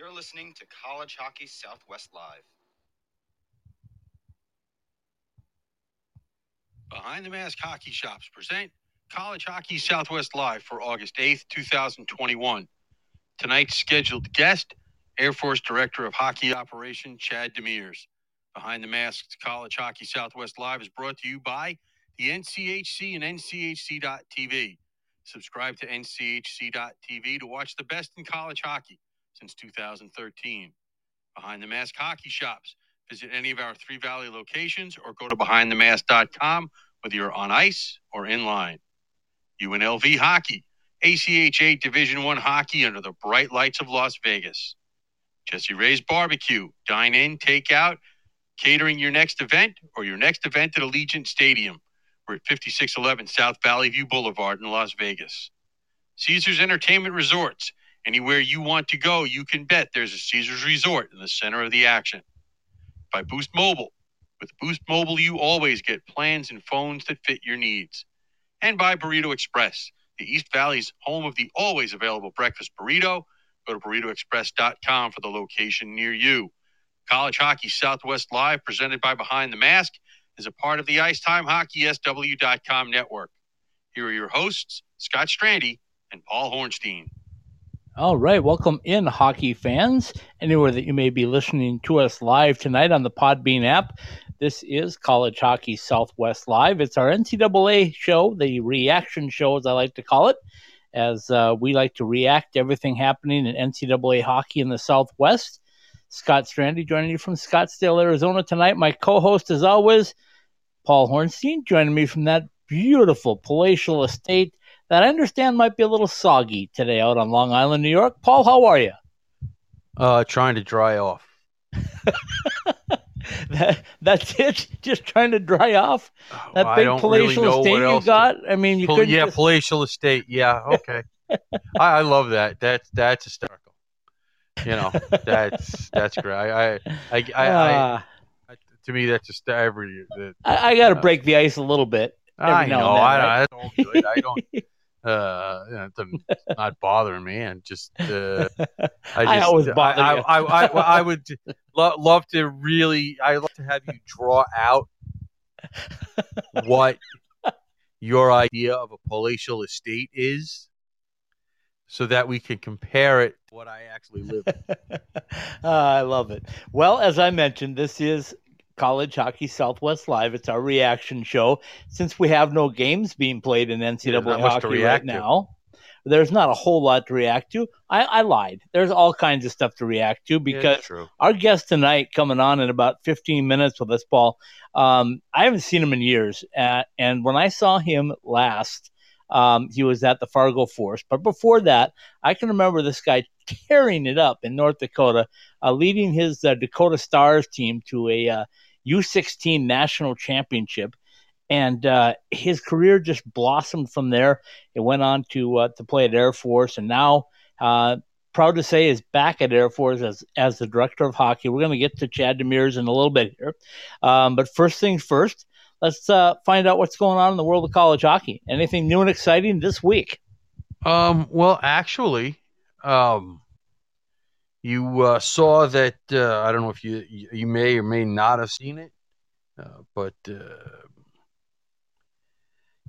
You're listening to College Hockey Southwest Live. Behind the Mask Hockey Shops present College Hockey Southwest Live for August 8th, 2021. Tonight's scheduled guest, Air Force Director of Hockey Operation Chad Demers. Behind the Masks College Hockey Southwest Live is brought to you by the NCHC and NCHC.TV. Subscribe to NCHC.TV to watch the best in college hockey since 2013. Behind the Mask Hockey Shops. Visit any of our Three Valley locations or go to behindthemask.com whether you're on ice or in line. UNLV Hockey, ACHA Division One hockey under the bright lights of Las Vegas. Jessie Rae's Barbecue, dine in, take out, catering your next event or your next event at Allegiant Stadium. We're at 5611 South Valley View Boulevard in Las Vegas. Caesars Entertainment Resorts. Anywhere you want to go, you can bet there's a Caesars Resort in the center of the action. By Boost Mobile. With Boost Mobile, you always get plans and phones that fit your needs. And by Burrito Express, the East Valley's home of the always available breakfast burrito. Go to burritoexpress.com for the location near you. College Hockey Southwest Live, presented by Behind the Mask, is a part of the Icetime Hockey SW.com network. Here are your hosts, Scott Strandy and Paul Hornstein. All right, welcome in, hockey fans, anywhere that you may be listening to us live tonight on the Podbean app. This is College Hockey Southwest Live. It's our NCAA show, the reaction show, as I like to call it, as uh, we like to react to everything happening in NCAA hockey in the Southwest. Scott Strandy joining you from Scottsdale, Arizona tonight. My co host, as always, Paul Hornstein, joining me from that beautiful palatial estate that I understand might be a little soggy today out on Long Island, New York. Paul, how are you? Uh, trying to dry off. that, that's it. Just trying to dry off that I big palatial really estate you else to- got. I mean, you could yeah, just, palatial estate. Yeah, okay. I, I love that. That's that's hysterical. You know, that's that's great. I I I, I, Ah, I to me that's just every. The, I, I got to uh, break the ice a little bit. I know. then, I, right? that's all good. I don't. Uh, you know, not bothering me, and just uh, I, I just, always bother I. I, I, I, I would lo- love to really. I love to have you draw out what your idea of a palatial estate is, so that we can compare it to what I actually live. in. Ah, I love it. Well, as I mentioned, this is College Hockey Southwest Live. It's our reaction show. Since we have no games being played in NCAA hockey right to. now, there's not a whole lot to react to. I, I lied. There's all kinds of stuff to react to because true. our guest tonight coming on in about 15 minutes with us, Paul. Um, I haven't seen him in years, uh, and when I saw him last, um, he was at the Fargo Force. But before that, I can remember this guy tearing it up in North Dakota, uh, leading his uh, Dakota Stars team to a uh, U16 national championship. And uh, his career just blossomed from there. It went on to uh, to play at Air Force, and now uh, proud to say is back at Air Force as as the director of hockey. We're going to get to Chad Demers in a little bit here, um, but first things first, let's uh, find out what's going on in the world of college hockey. Anything new and exciting this week? Um, well, actually, um, you uh, saw that. Uh, I don't know if you you may or may not have seen it, uh, but uh,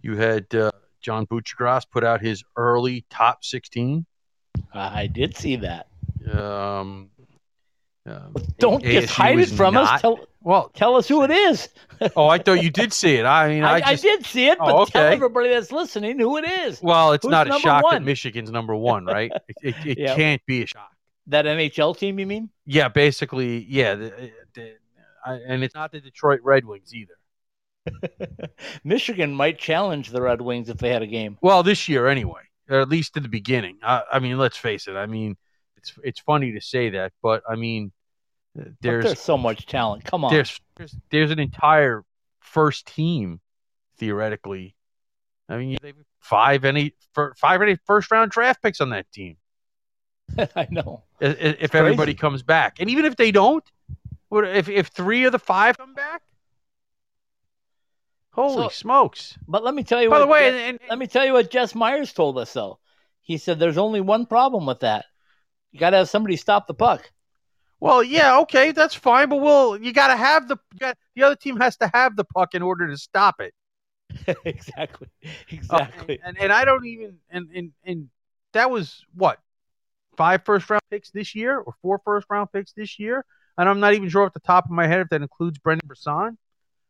you had uh, John Buccigross put out his early top sixteen. I did see that. Um, um, Don't ASU just hide it from us. Tell, well, tell us who it is. oh, I thought you did see it. I mean, I, I, I did see it, but Oh, tell everybody that's listening who it is. Well, it's Who's not a shock that? Michigan's number one, right? It, it, it Yeah. can't be a shock. That NHL team, you mean? Yeah, basically, yeah. The, the, I, and it's not the Detroit Red Wings either. Michigan might challenge the Red Wings if they had a game. Well, this year anyway, or at least in the beginning. I, I mean, let's face it. I mean, it's it's funny to say that, but I mean, uh, there's there's so much talent. Come on. there's there's there's an entire first team theoretically. I mean, they've five any five any first round draft picks on that team. I know. i- i- If everybody comes back, and even if they don't, what if if three of the five come back? Holy So- smokes! But let me tell you By what the way, Je- and, and- let me tell you what Jess Myers told us though. He said there's only one problem with that. You got to have somebody stop the puck. Well, yeah, okay, that's fine, but we'll you got to have the you got, the other team has to have the puck in order to stop it. exactly. Uh, Exactly. and, and I don't even and and and that was what five first round picks this year or four first round picks this year, and I'm not even sure off the top of my head if that includes Brendan Brisson,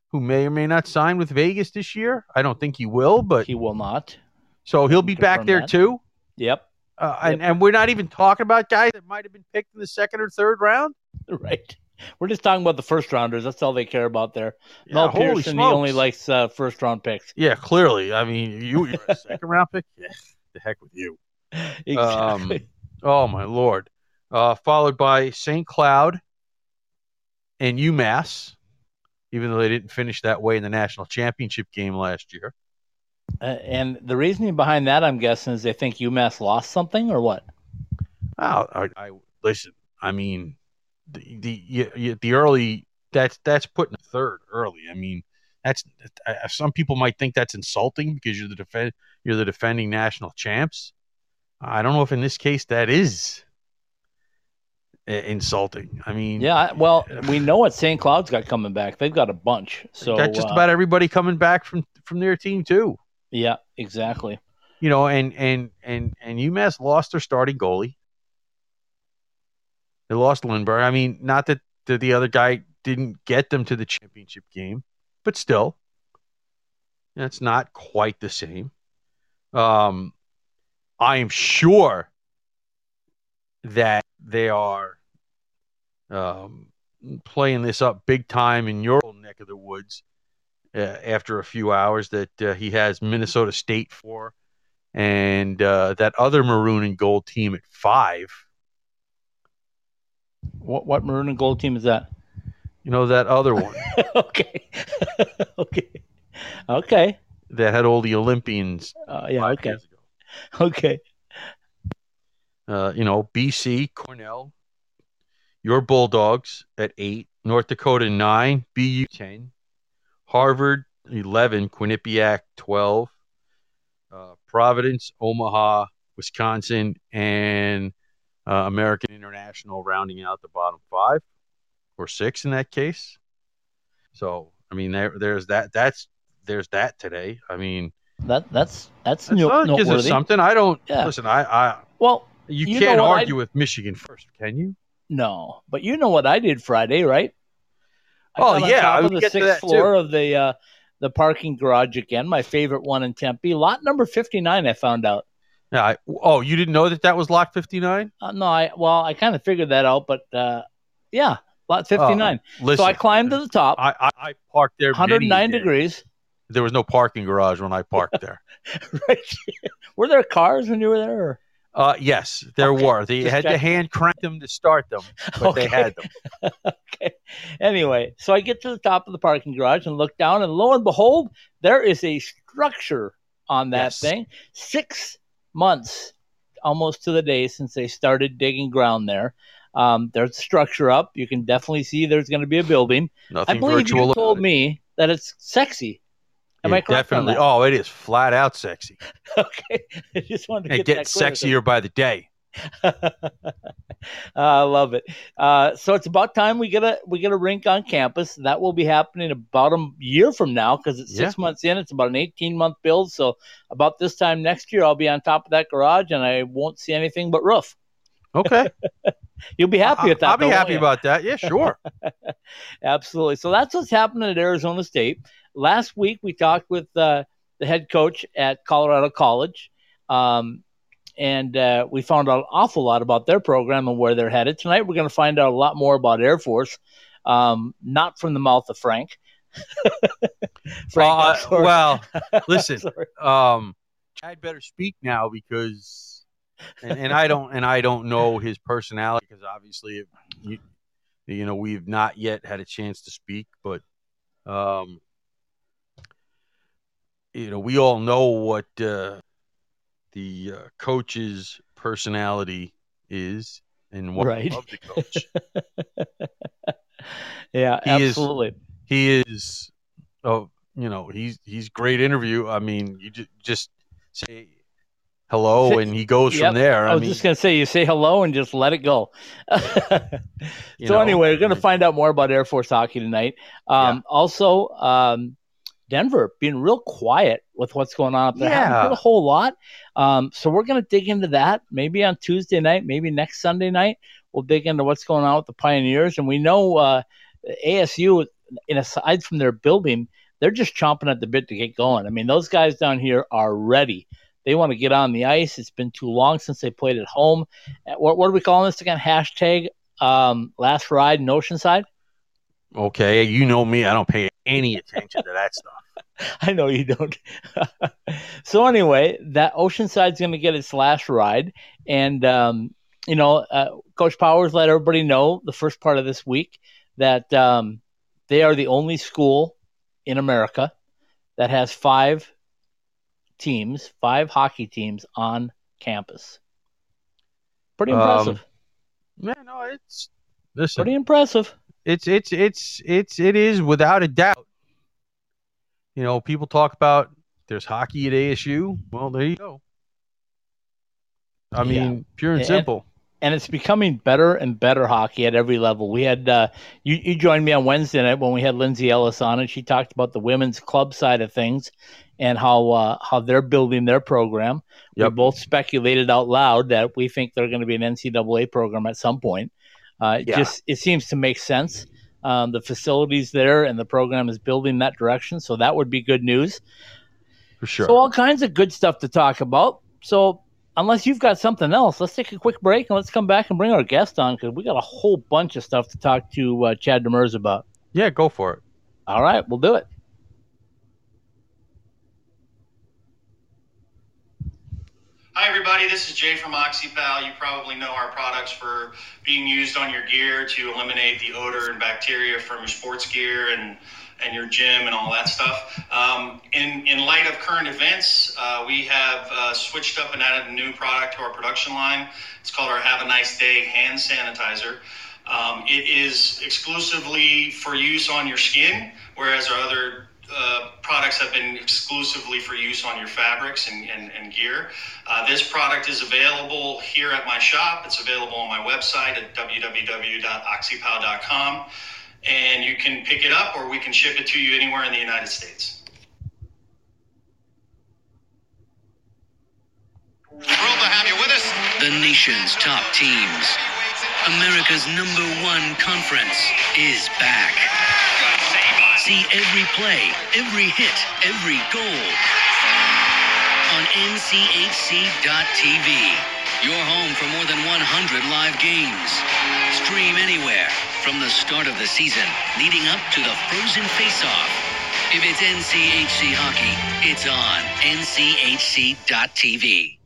who may or may not sign with Vegas this year. I don't think he will, but he will not. so he'll be back there that. too. Yep. Uh, and, and we're not even talking about guys that might have been picked in the second or third round. Right. We're just talking about the first rounders. That's all they care about there. Yeah, Mel Pearson, he only likes uh, first round picks. Yeah, clearly. I mean, you, you're a second round pick. Yeah, the heck with you. Exactly. Oh my lord. Uh, followed by St. Cloud and UMass, even though they didn't finish that way in the national championship game last year. Uh, and the reasoning behind that, I'm guessing, is they think UMass lost something or what? Oh, I, I listen. I mean, the the you, the early that's that's putting a third early. I mean, that's uh, some people might think that's insulting because you're the defend you're the defending national champs. I don't know if in this case that is uh, insulting. I mean, Yeah. Well, we know what St. Cloud's got coming back. They've got a bunch. So got just uh, about everybody coming back from from their team too. yeah, exactly. You know, and and and and UMass lost their starting goalie. They lost Lindberg. I mean, not that the, the other guy didn't get them to the championship game, but still, that's not quite the same. Um, I am sure that they are um, playing this up big time in your neck of the woods uh, after a few hours that uh, he has Minnesota State for, and uh, that other maroon and gold team at five. What what maroon and gold team is that? You know that other one okay. okay. Okay. that had all the Olympians. Uh, yeah. Okay. Okay. Uh, you know, BC, Cornell, your Bulldogs at eight, North Dakota nine, BU ten, Harvard eleven, Quinnipiac twelve, uh, Providence, Omaha, Wisconsin, and uh, American International rounding out the bottom five or six in that case. So, I mean, there, there's that. That's there's that today. I mean, That that's that's, that's, no, that gives us noteworthy. something. I don't Yeah. listen. I, I Well, you, You can't argue with Michigan first, can you? no, but you know what I did Friday, right? I Oh, yeah, I would the get sixth floor of the uh, the parking garage again. My favorite one in Tempe, lot number fifty nine. I found out. Yeah. I, oh, you didn't know that that was lot fifty nine? Uh, no, I well, I kind of figured that out, but uh, yeah, lot fifty nine. Listen, so I climbed to the top, I, I, I parked there. 109 day. degrees. There was no parking garage when I parked there. Right? were there cars when you were there? or- uh, yes, there Okay, were. They just had to hand crank them to start them, but they had them. okay. Anyway, so I get to the top of the parking garage and look down, and lo and behold, there is a structure on that Yes. thing. Six months, almost to the day, since they started digging ground there. Um, there's a structure up. You can definitely see there's going to be a building. Nothing I believe virtual. you told me that it's sexy. Am Yeah, I Definitely. Oh, it is flat out sexy. Okay, I just wanted to And get clear. sexier by the day. I love it. Uh, so it's about time we get a we get a rink on campus. That will be happening about a year from now because it's six months in. It's about an eighteen month build. So about this time next year, I'll be on top of that garage and I won't see anything but roof. Okay. You'll be happy with that. I'll be happy you? about that. Yeah, sure. Absolutely. So that's what's happening at Arizona State. Last week we talked with uh, the head coach at Colorado College, um, and uh, we found out an awful lot about their program and where they're headed. Tonight we're going to find out a lot more about Air Force, um, not from the mouth of Frank. Frank, Uh, well, listen, um, Chad better speak now because, and, and I don't, and I don't know his personality because obviously, you, you know, we've not yet had a chance to speak, but, um, you know, we all know what uh, the uh, coach's personality is and what Right. of the coach. yeah, he is- absolutely. he is oh you know he's he's great interview i mean you just, just say hello, and he goes Yep. from there. I I, was mean, just gonna say you say hello and just let it go. so know, anyway, we're going to find out more about Air Force hockey tonight. Um, Also, um, Denver being real quiet with what's going on up there. Haven't heard a whole lot. Um, so we're going to dig into that maybe on Tuesday night, maybe next Sunday night. We'll dig into what's going on with the Pioneers, and we know uh, ASU, in aside from their building, they're just chomping at the bit to get going. I mean, those guys down here are ready. They want to get on the ice. It's been too long since they played at home. Uh, What, what are we calling this again? Hashtag um, last ride in Oceanside. Okay, you know me. I don't pay any attention to that stuff. I know you don't. so anyway, that Oceanside's going to get its last ride, and um, you know, uh, Coach Powers let everybody know the first part of this week that um, they are the only school in America that has five teams, five hockey teams on campus. Pretty Um, impressive. Yeah, no, it's listen. Pretty impressive. it's it's it's it's it is without a doubt. You know, people talk about there's hockey at ASU. Well, there you go. I Yeah. mean, pure and And- simple. and it's becoming better and better hockey at every level. We had uh, you, you joined me on Wednesday night when we had Lindsay Ellis on, and she talked about the women's club side of things and how uh, how they're building their program. We Yep. both speculated out loud that we think they're going to be an NCAA program at some point. Uh, it Yeah. Just it seems to make sense. Um, the facilities there and the program is building that direction, so that would be good news. For sure. So all kinds of good stuff to talk about. So unless you've got something else, let's take a quick break and let's come back and bring our guest on because we got a whole bunch of stuff to talk to uh, Chad Demers about. yeah, go for it. All right, we'll do it. Hi, everybody. This is Jay from OxyPal. You probably know our products for being used on your gear to eliminate the odor and bacteria from your sports gear and and your gym and all that stuff. Um, in in light of current events, uh, we have uh, switched up and added a new product to our production line. It's called our Have a Nice Day hand sanitizer. Um, it is exclusively for use on your skin, whereas our other uh, products have been exclusively for use on your fabrics and, and, and gear. Uh, this product is available here at my shop. It's available on my website at www.oxypow.com. And you can pick it up or we can ship it to you anywhere in the United States. Thrilled to have you with us. The nation's top teams. America's number one conference is back. See every play, every hit, every goal on NCHC.TV. Your home for more than 100 live games. Stream anywhere from the start of the season leading up to the frozen face-off. If it's NCHC hockey, it's on NCHC.TV.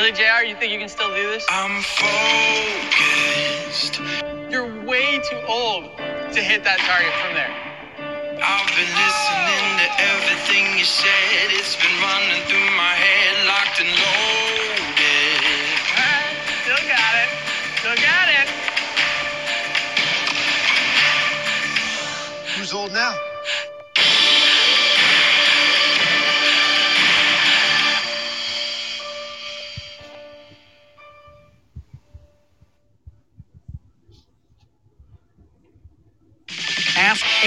Really, JR? You think you can still do this? I'm focused. You're way too old to hit that target from there. I've been listening to everything you said. It's been running through my head, locked and loaded. Alright, still got it. Still got it. Who's old now?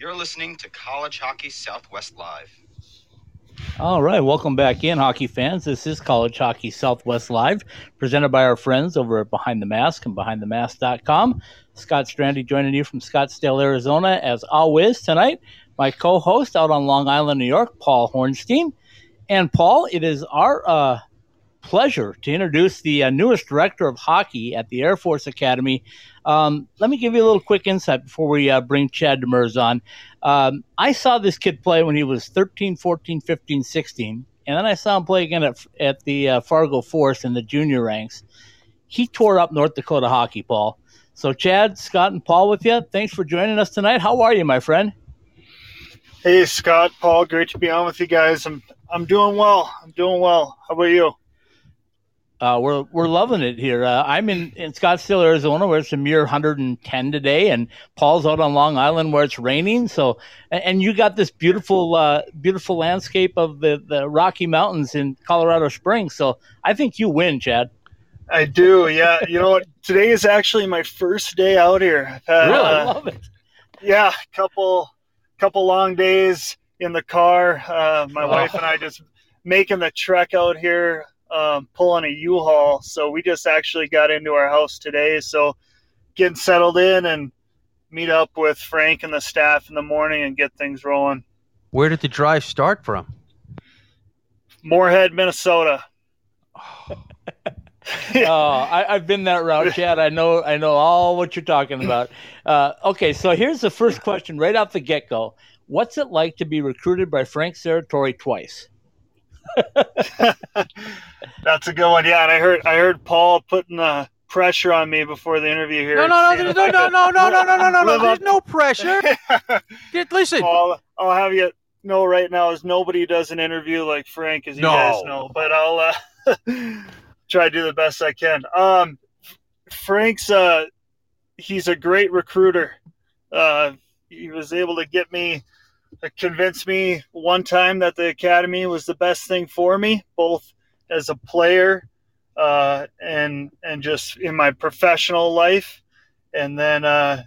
You're listening to College Hockey Southwest Live. All right, welcome back in, hockey fans. This is College Hockey Southwest Live, presented by our friends over at Behind the Mask and BehindTheMask.com. Scott Strandy joining you from Scottsdale, Arizona, as always tonight. My co-host out on Long Island, New York, Paul Hornstein. And Paul, it is our uh, pleasure to introduce the uh, newest director of hockey at the Air Force Academy. Um, let me give you a little quick insight before we uh, bring Chad Demers on. Um, I saw this kid play when he was 13, 14, 15, 16, and then I saw him play again at, at the uh, Fargo Force in the junior ranks. He tore up North Dakota hockey, Paul. So, Chad, Scott, and Paul with you. Thanks for joining us tonight. How are you, my friend? Hey, Scott, Paul, great to be on with you guys. I'm I'm doing well. I'm doing well. How about you? Uh, we're we're loving it here. Uh, I'm in, in Scottsdale, Arizona, where it's a mere 110 today, and Paul's out on Long Island where it's raining. So, and, and you got this beautiful uh, beautiful landscape of the, the Rocky Mountains in Colorado Springs. So, I think you win, Chad. I do. Yeah. You know what? Today is actually my first day out here. I've really, I uh, love it. Yeah, couple couple long days in the car. Uh, my Oh. wife and I just making the trek out here, um, pulling a U-Haul. So we just actually got into our house today. So getting settled in and meet up with Frank and the staff in the morning and get things rolling. Where did the drive start from? Moorhead, Minnesota. oh, I, I've been that route, Chad. I know, I know all what you're talking about. Uh, okay, so here's the first question right off the get go. What's it like to be recruited by Frank Serratore twice? That's a good one. Yeah, and I heard I heard Paul putting the pressure on me before the interview here. No, no, no, saying no, no, no, no, no, no, no, no, no. There's no pressure. Dude, Listen, Paul, I'll have you know right now is nobody does an interview like Frank, as you No. guys know. But I'll uh, try to do the best I can. Um, Frank's uh, he's a great recruiter. Uh, he was able to get me, to convince me one time that the academy was the best thing for me, both as a player uh, and and just in my professional life. And then uh,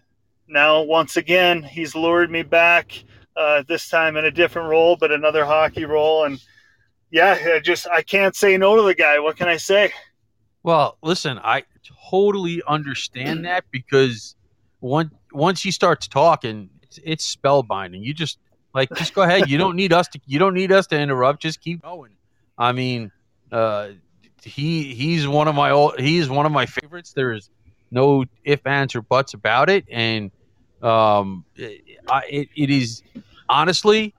now, once again, he's lured me back. Uh, this time in a different role, but another hockey role. And yeah, I just I can't say no to the guy. What can I say? Well, listen, I totally understand that because once once he starts talking, it's, it's spellbinding. You just like just go ahead. You don't need us to. You don't need us to interrupt. Just keep going. I mean, uh, he he's one of my old. He's one of my favorites. There is no if, ands, or buts about it. And um, I, it, it is honestly,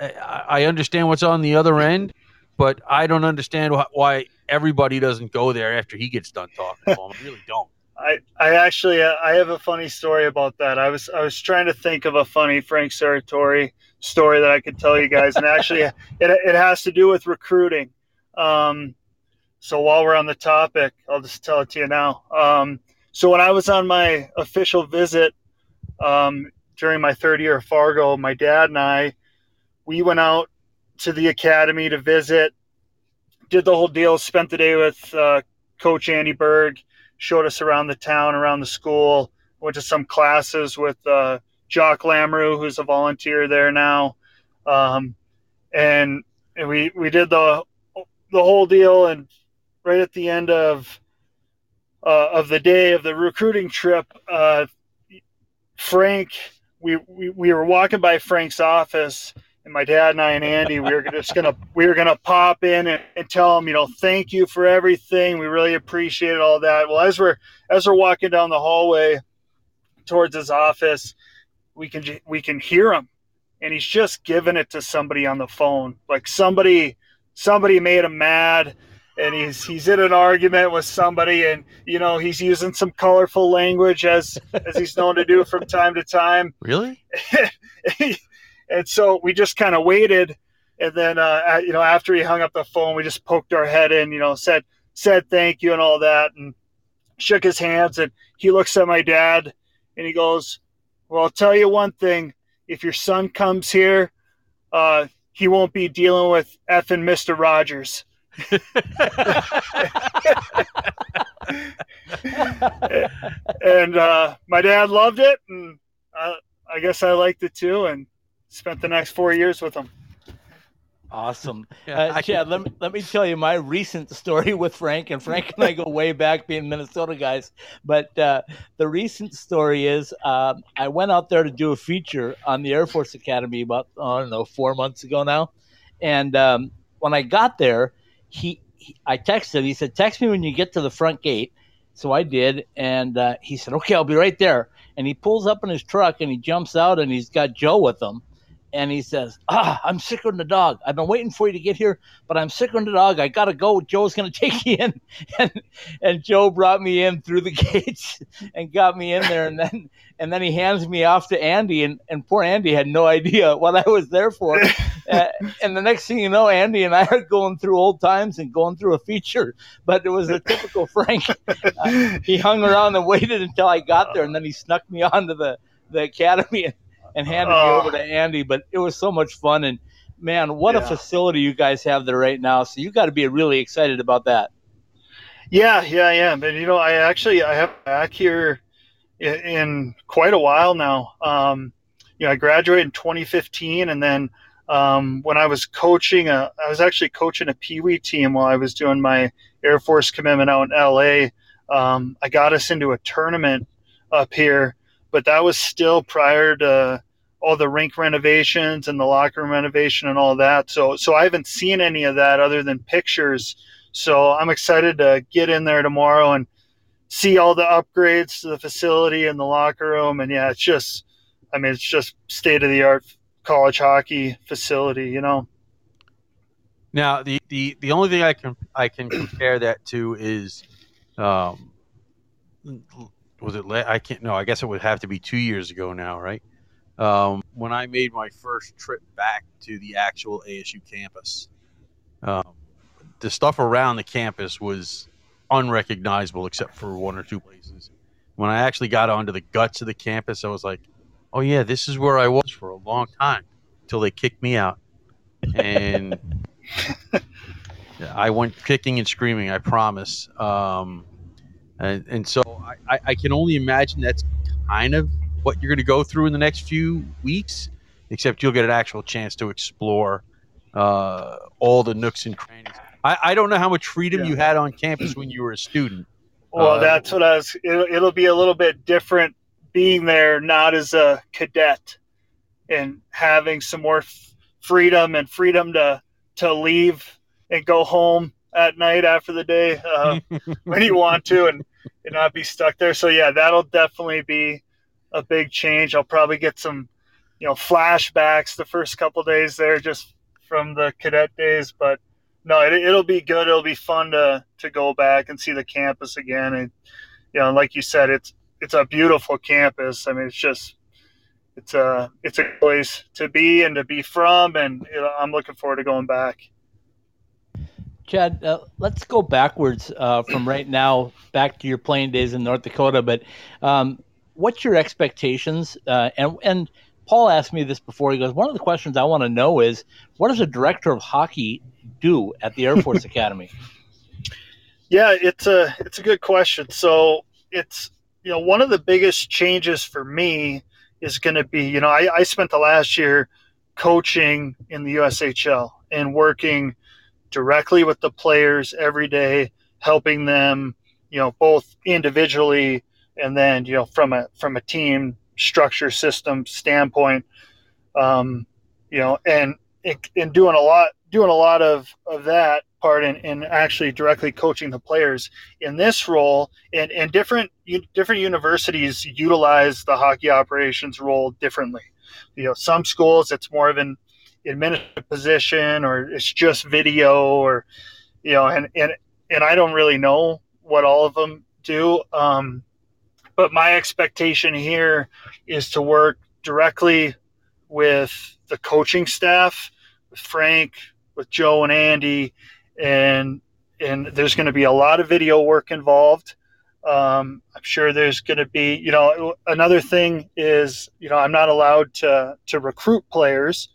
I, I understand what's on the other end, but I don't understand wh- why everybody doesn't go there after he gets done talking to him. I really don't. I, I actually uh, I have a funny story about that. I was I was trying to think of a funny Frank Serratore story that I could tell you guys, and actually it, it has to do with recruiting. Um, so while we're on the topic, I'll just tell it to you now. Um, so when I was on my official visit um, during my third year at Fargo, my dad and I we went out to the academy to visit, did the whole deal, spent the day with uh, Coach Andy Berg showed us around the town, around the school. Went to some classes with uh, Jacques Lamoureux, who's a volunteer there now, um, and, and we we did the the whole deal. And right at the end of uh, of the day of the recruiting trip, uh, Frank, we, we we were walking by Frank's office, and my dad and I and Andy, we were just gonna we were gonna pop in and, and tell him, you know, thank you for everything. We really appreciate all that. Well, as we're as we're walking down the hallway towards his office, we can we can hear him, and he's just giving it to somebody on the phone, like somebody somebody made him mad. And he's he's in an argument with somebody, and you know he's using some colorful language as as he's known to do from time to time. Really? and so we just kind of waited. And then uh, you know after he hung up the phone we just poked our head in you know said said thank you and all that and shook his hands. And he looks at my dad and he goes well i'll tell you one thing. If your son comes here uh, he won't be dealing with F and mr rogers. And uh, my dad loved it and I, I guess i liked it too and spent the next four years with him Awesome. Yeah, Uh, Chad, let me, let me tell you my recent story with Frank, and Frank and I go way back being Minnesota guys. But uh, the recent story is um, I went out there to do a feature on the Air Force Academy about, I don't know, four months ago now. And um, when I got there, he, he I texted him. He said, Text me when you get to the front gate. So I did. And uh, he said, Okay, I'll be right there. And he pulls up in his truck and he jumps out and he's got Joe with him and he says, "Ah, I'm sick on the dog. I've been waiting for you to get here, but I'm sick on the dog. I gotta go. Joe's gonna take you in." And and Joe brought me in through the gates and got me in there, and then and then he hands me off to Andy, and and poor Andy had no idea what I was there for. uh, and the next thing you know, Andy and I are going through old times and going through a feature. But it was a typical Frank. Uh, he hung around and waited until I got there, and then he snuck me onto the the academy and, and handed Oh. me over to Andy. But it was so much fun, and man, what a facility you guys have there right now. So you got to be really excited about that. Yeah, yeah, I am. And you know, I actually I have back here in, in quite a while now. Um, you know, I graduated in 2015, and then um, when I was coaching, a, I was actually coaching a Pee Wee team while I was doing my Air Force commitment out in LA. Um, I got us into a tournament up here, but that was still prior to all the rink renovations and the locker room renovation and all that. So, so I haven't seen any of that other than pictures. So I'm excited to get in there tomorrow and see all the upgrades to the facility and the locker room. And yeah, it's just, I mean, it's just state of the art college hockey facility, you know? Now, the, the, the only thing I can I can compare that to is, um, was it? la- I can't. No, I guess it would have to be two years ago now, right? Um, when I made my first trip back to the actual ASU campus, um, the stuff around the campus was unrecognizable except for one or two places. When I actually got onto the guts of the campus, I was like, "Oh yeah, this is where I was for a long time." Until they kicked me out, and I went kicking and screaming. I promise. Um, and, and so I, I, can only imagine that's kind of what you're going to go through in the next few weeks, except you'll get an actual chance to explore uh, all the nooks and crannies. I, I don't know how much freedom Yeah. you had on campus when you were a student. Well, Uh, that's what I was. It'll, it'll be a little bit different being there, not as a cadet, and having some more f- freedom and freedom to to leave and go home at night after the day uh, when you want to, and, and not be stuck there. So yeah, that'll definitely be a big change. I'll probably get some, you know, flashbacks the first couple days there just from the cadet days, but no, it, it'll be good. It'll be fun to to go back and see the campus again. And you know, like you said, it's it's a beautiful campus. I mean, it's just it's a it's a place to be and to be from, and you know, I'm looking forward to going back. Chad, uh, let's go backwards uh, from right now back to your playing days in North Dakota. But um, what's your expectations? Uh, and and Paul asked me this before. He goes, one of the questions I want to know is, what does a director of hockey do at the Air Force Academy? Yeah, it's a it's a good question. So it's you know one of the biggest changes for me is going to be you know I, I spent the last year coaching in the USHL and working directly with the players every day, helping them you know both individually and then you know from a from a team structure system standpoint, um, you know and and doing a lot doing a lot of of that part in, in actually directly coaching the players in this role. And, and different different universities utilize the hockey operations role differently. You know some schools it's more of an administrative position or it's just video or you know and and, and i don't really know what all of them do um, but my expectation here is to work directly with the coaching staff with frank with joe and andy and and there's going to be a lot of video work involved. Um, I'm sure there's going to be, you know, another thing is, you know, I'm not allowed to to recruit players,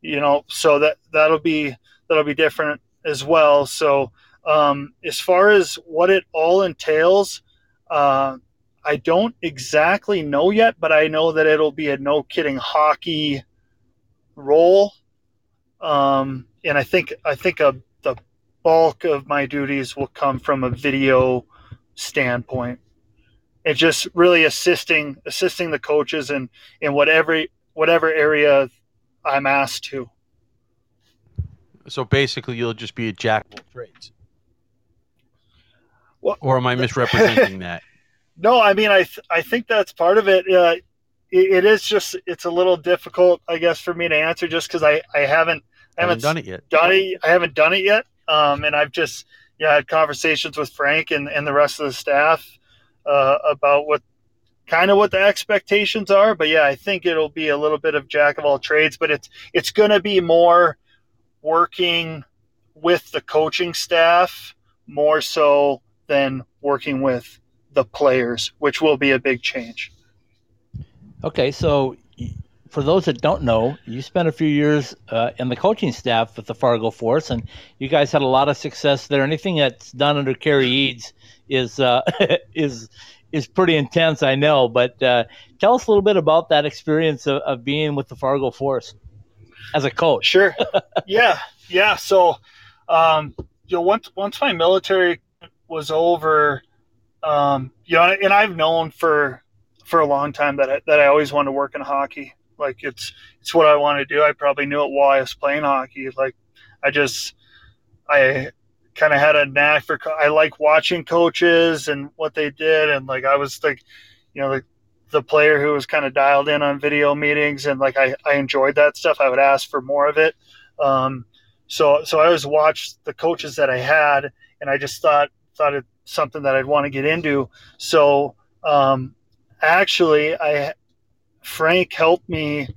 you know, so that that'll be that'll be different as well. So um, as far as what it all entails, uh, I don't exactly know yet, but I know that it'll be a no kidding hockey role. Um, and I think I think a, the bulk of my duties will come from a video standpoint. and just really assisting assisting the coaches in in whatever whatever area I'm asked to. So basically, you'll just be a jack of all trades. Well, or am I misrepresenting that? No, I mean I th- I think that's part of it. Uh, it. It is just it's a little difficult, I guess, for me to answer just because I I haven't I haven't haven't done it yet. done it. I haven't done it yet. Um, and I've just yeah had conversations with Frank and, and the rest of the staff uh, about what kind of what the expectations are. But yeah, I think it'll be a little bit of jack of all trades, but it's it's going to be more working with the coaching staff more so than working with the players, which will be a big change. Okay, so for those that don't know, you spent a few years uh, in the coaching staff with the Fargo Force, and you guys had a lot of success there. Anything that's done under Cary Eades is uh, is is pretty intense, I know. But uh, tell us a little bit about that experience of, of being with the Fargo Force as a coach. Sure. yeah, yeah. So, um, you know, once once my military was over, um, you know, and I've known for for a long time that I, that I always wanted to work in hockey. Like it's it's what I want to do. I probably knew it while I was playing hockey. Like I just I kind of had a knack for. co- I like watching coaches and what they did, and like I was like, you know, the the player who was kind of dialed in on video meetings, and like I I enjoyed that stuff. I would ask for more of it. Um, so so I always watched the coaches that I had, and I just thought thought it something that I'd want to get into. So um, actually, I Frank helped me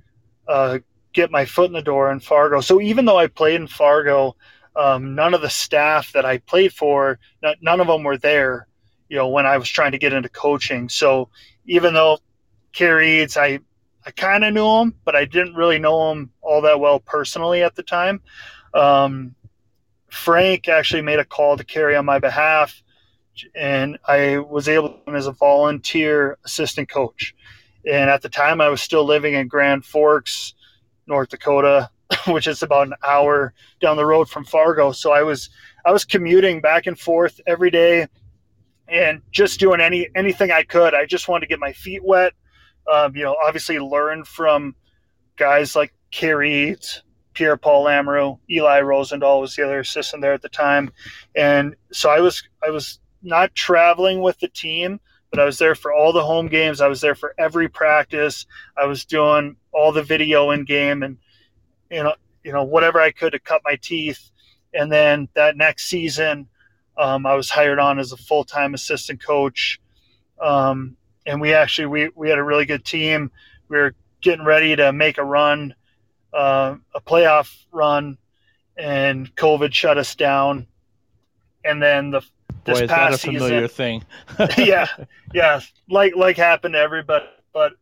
uh, get my foot in the door in Fargo. So even though I played in Fargo, um, none of the staff that I played for, none of them were there. You know, when I was trying to get into coaching. So even though Cary Eades, I I kind of knew him, but I didn't really know him all that well personally at the time. Um, Frank actually made a call to Cary on my behalf, and I was able to as a volunteer assistant coach. And at the time, I was still living in Grand Forks, North Dakota, which is about an hour down the road from Fargo. So I was I was commuting back and forth every day, and just doing any anything I could. I just wanted to get my feet wet. Um, you know, obviously learn from guys like Cary Eades, Pierre Paul Lamoureux, Eli Rosendahl was the other assistant there at the time, and so I was I was not traveling with the team, but I was there for all the home games. I was there for every practice. I was doing all the video in game and you know you know whatever I could to cut my teeth. And then that next season, um, I was hired on as a full time assistant coach. Um, and we actually we, we had a really good team. We were getting ready to make a run, uh, a playoff run, and COVID shut us down. And then the this Boy, is that a familiar season, thing. yeah, yeah, like like happened to everybody. But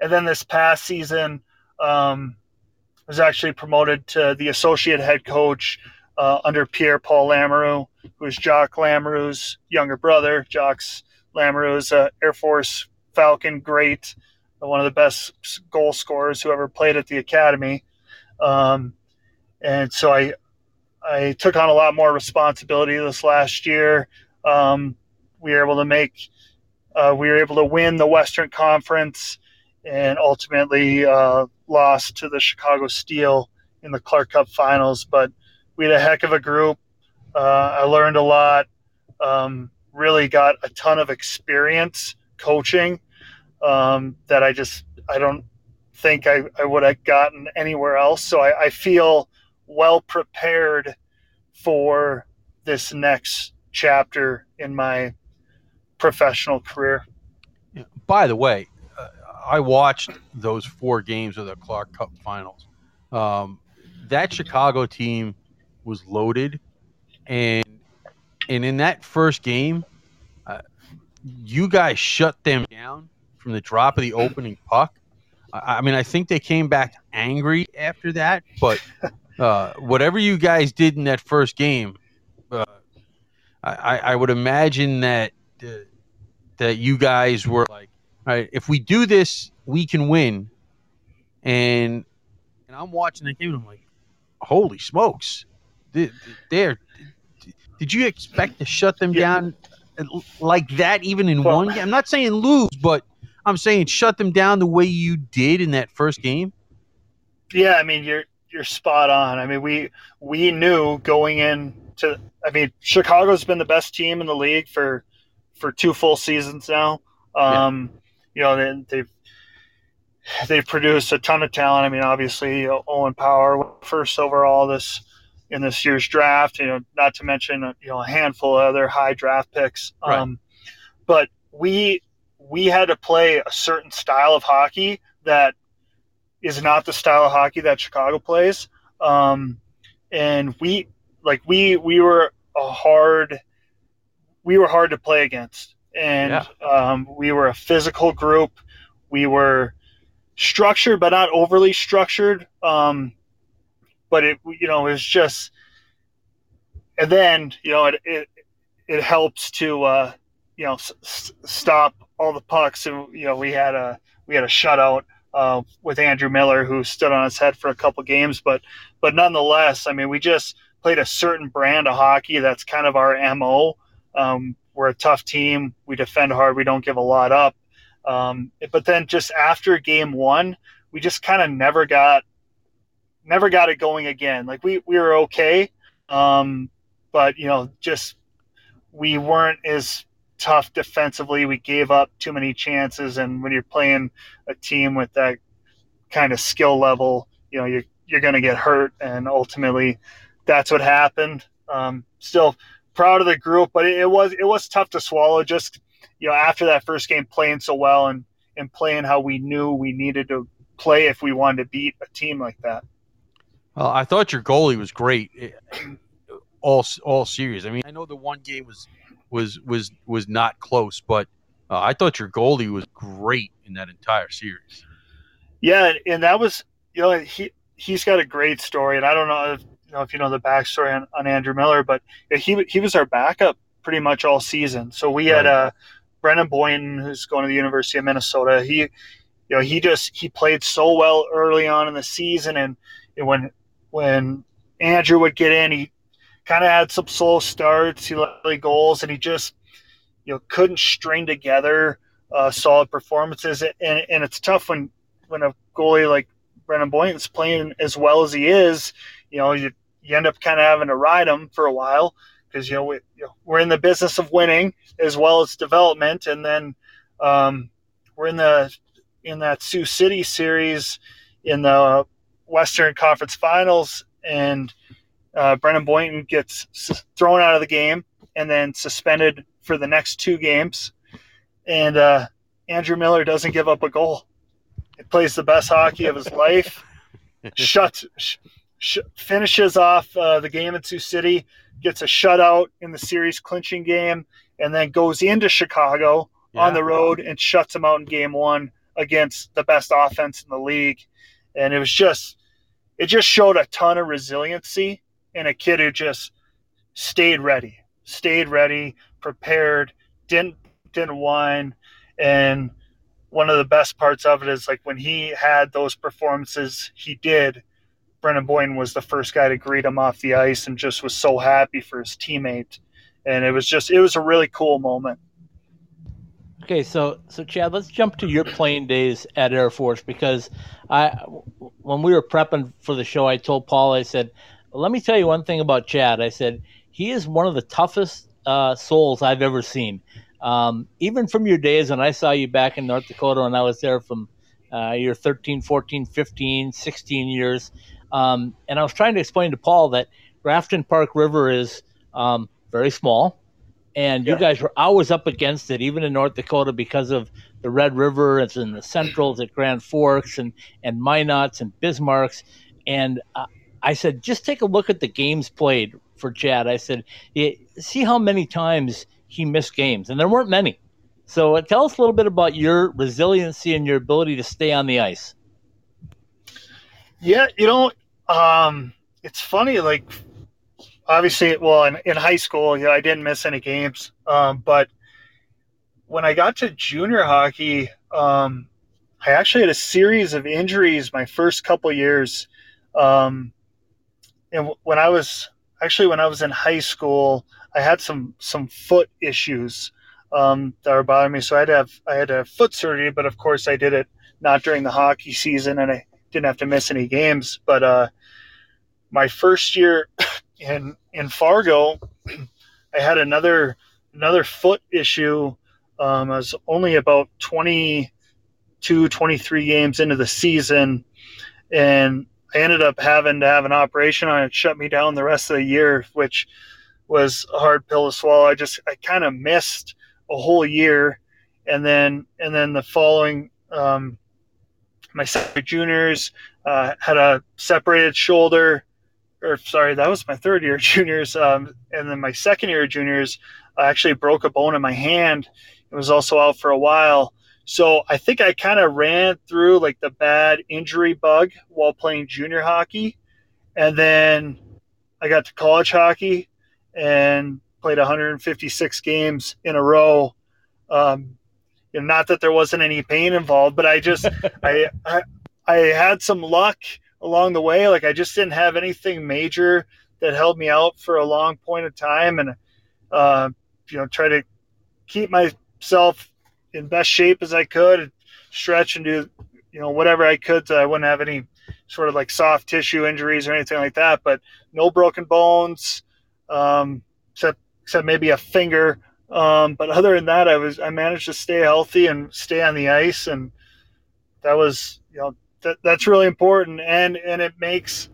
and then this past season, um, was actually promoted to the associate head coach uh, under Pierre Paul Lamoureux, who is Jacques Lamoureux's younger brother. Jacques's Lamoureux is a Air Force Falcon great, one of the best goal scorers who ever played at the academy. Um, and so I I took on a lot more responsibility this last year. Um, we were able to make, uh, we were able to win the Western Conference, and ultimately uh, lost to the Chicago Steel in the Clark Cup Finals. But we had a heck of a group. Uh, I learned a lot. Um, really got a ton of experience coaching um, that I just I don't think I, I would have gotten anywhere else. So I, I feel well prepared for this next chapter in my professional career. By the way, I watched those four games of the Clark Cup Finals. Um, that Chicago team was loaded, and and in that first game, uh, you guys shut them down from the drop of the opening puck. I, I mean, I think they came back angry after that, but uh, whatever you guys did in that first game, uh, I, I would imagine that uh, that you guys were like, right, if we do this, we can win. And and I'm watching the game and I'm like, holy smokes, they, they're. Did you expect to shut them Yeah. down like that, even in Well- one game? I'm not saying lose, but I'm saying shut them down the way you did in that first game. Yeah, I mean you're you're spot on. I mean we we knew going in to I mean Chicago's been the best team in the league for for two full seasons now. Um, You know they, they've they've produced a ton of talent. I mean obviously Owen Power first overall this in this year's draft. You know not to mention you know a handful of other high draft picks. Right. Um, but we we had to play a certain style of hockey that is not the style of hockey that Chicago plays. Um, and we like we we were a hard we were hard to play against, and um, we were a physical group. We were structured, but not overly structured. Um, but it you know it was just, and then you know it it, it helps to uh, you know s- stop all the pucks, and you know we had a we had a shutout uh, with Andrew Miller, who stood on his head for a couple games. But but nonetheless, I mean, we just played a certain brand of hockey that's kind of our mo. Um, we're a tough team. We defend hard. We don't give a lot up. Um, but then just after game one, we just kind of never got never got it going again. Like we we were okay, um, but you know, just we weren't as tough defensively. We gave up too many chances, and when you're playing a team with that kind of skill level, you know, you're you're going to get hurt, and ultimately, that's what happened. Um, still proud of the group, but it, it was it was tough to swallow. Just you know, after that first game, playing so well and and playing how we knew we needed to play if we wanted to beat a team like that. Well, I thought your goalie was great eh, all all series. I mean, I know the one game was was was was not close, but uh, I thought your goalie was great in that entire series. Yeah, and that was you know he he's got a great story, and I don't know if know if you know the backstory on, on Andrew Miller, but he he was our backup pretty much all season. So we had Right. uh, Brennan Boynton, who's going to the University of Minnesota. He you know he just he played so well early on in the season, and, and when when Andrew would get in, he kind of had some slow starts, he let early goals, and he just you know couldn't string together uh, solid performances. And, and it's tough when when a goalie like Brennan Boynton's playing as well as he is. You know, you you end up kind of having to ride them for a while because you know, we, you know we're in the business of winning as well as development, and then um, we're in the in that Sioux City series in the Western Conference Finals, and uh, Brennan Boynton gets s- thrown out of the game and then suspended for the next two games, and uh, Andrew Miller doesn't give up a goal. He plays the best hockey of his life. Shuts, sh- sh- finishes off uh, the game in Sioux City, gets a shutout in the series clinching game, and then goes into Chicago on the road and shuts them out in game one against the best offense in the league. And it was just, it just showed a ton of resiliency and a kid who just stayed ready, stayed ready, prepared, didn't didn't whine, and one of the best parts of it is like when he had those performances he did. Brennan Boynton was the first guy to greet him off the ice and just was so happy for his teammate, and it was just it was a really cool moment. Okay, so so Chad, let's jump to your playing days at Air Force because I, when we were prepping for the show, I told Paul, I said, "Let me tell you one thing about Chad." I said he is one of the toughest uh, souls I've ever seen. Um, even from your days when I saw you back in North Dakota when I was there from uh, your 13, 14, 15, 16 years, um, and I was trying to explain to Paul that Grafton Park River is um, very small and you guys were always up against it, even in North Dakota, because of the Red River. It's in the Centrals at Grand Forks and and Minot's and Bismarck's. And uh, I said, just take a look at the games played for Chad. I said, "Yeah, see how many times he missed games, and there weren't many. So uh, tell us a little bit about your resiliency and your ability to stay on the ice. Yeah, you know, um, it's funny. Like, obviously, well, in, in high school, know, I didn't miss any games. Um, but when I got to junior hockey, um, I actually had a series of injuries my first couple years. Um, and when I was actually when I was in high school, I had some some foot issues um, that were bothering me. So I had to have I had have foot surgery, but of course I did it not during the hockey season, and I didn't have to miss any games. But uh, my first year in in Fargo, I had another another foot issue. Um, I was only about 22, 23 games into the season, and I ended up having to have an operation on it, shut me down the rest of the year, which was a hard pill to swallow. I just I kind of missed a whole year, and then and then the following um, my juniors uh, had a separated shoulder, or sorry, that was my third year juniors, um, and then my second year juniors I actually broke a bone in my hand. It was also out for a while. So I think I kind of ran through like the bad injury bug while playing junior hockey. And then I got to college hockey and played 156 games in a row. Um, you know, not that there wasn't any pain involved, but I just I, I I had some luck along the way. Like I just didn't have anything major that held me out for a long point of time, and uh, you know, try to keep myself in best shape as I could, stretch and do, you know, whatever I could so I wouldn't have any sort of like soft tissue injuries or anything like that. But no broken bones, um, except except maybe a finger. Um, but other than that, I was I managed to stay healthy and stay on the ice, and that was you know that that's really important. And and it makes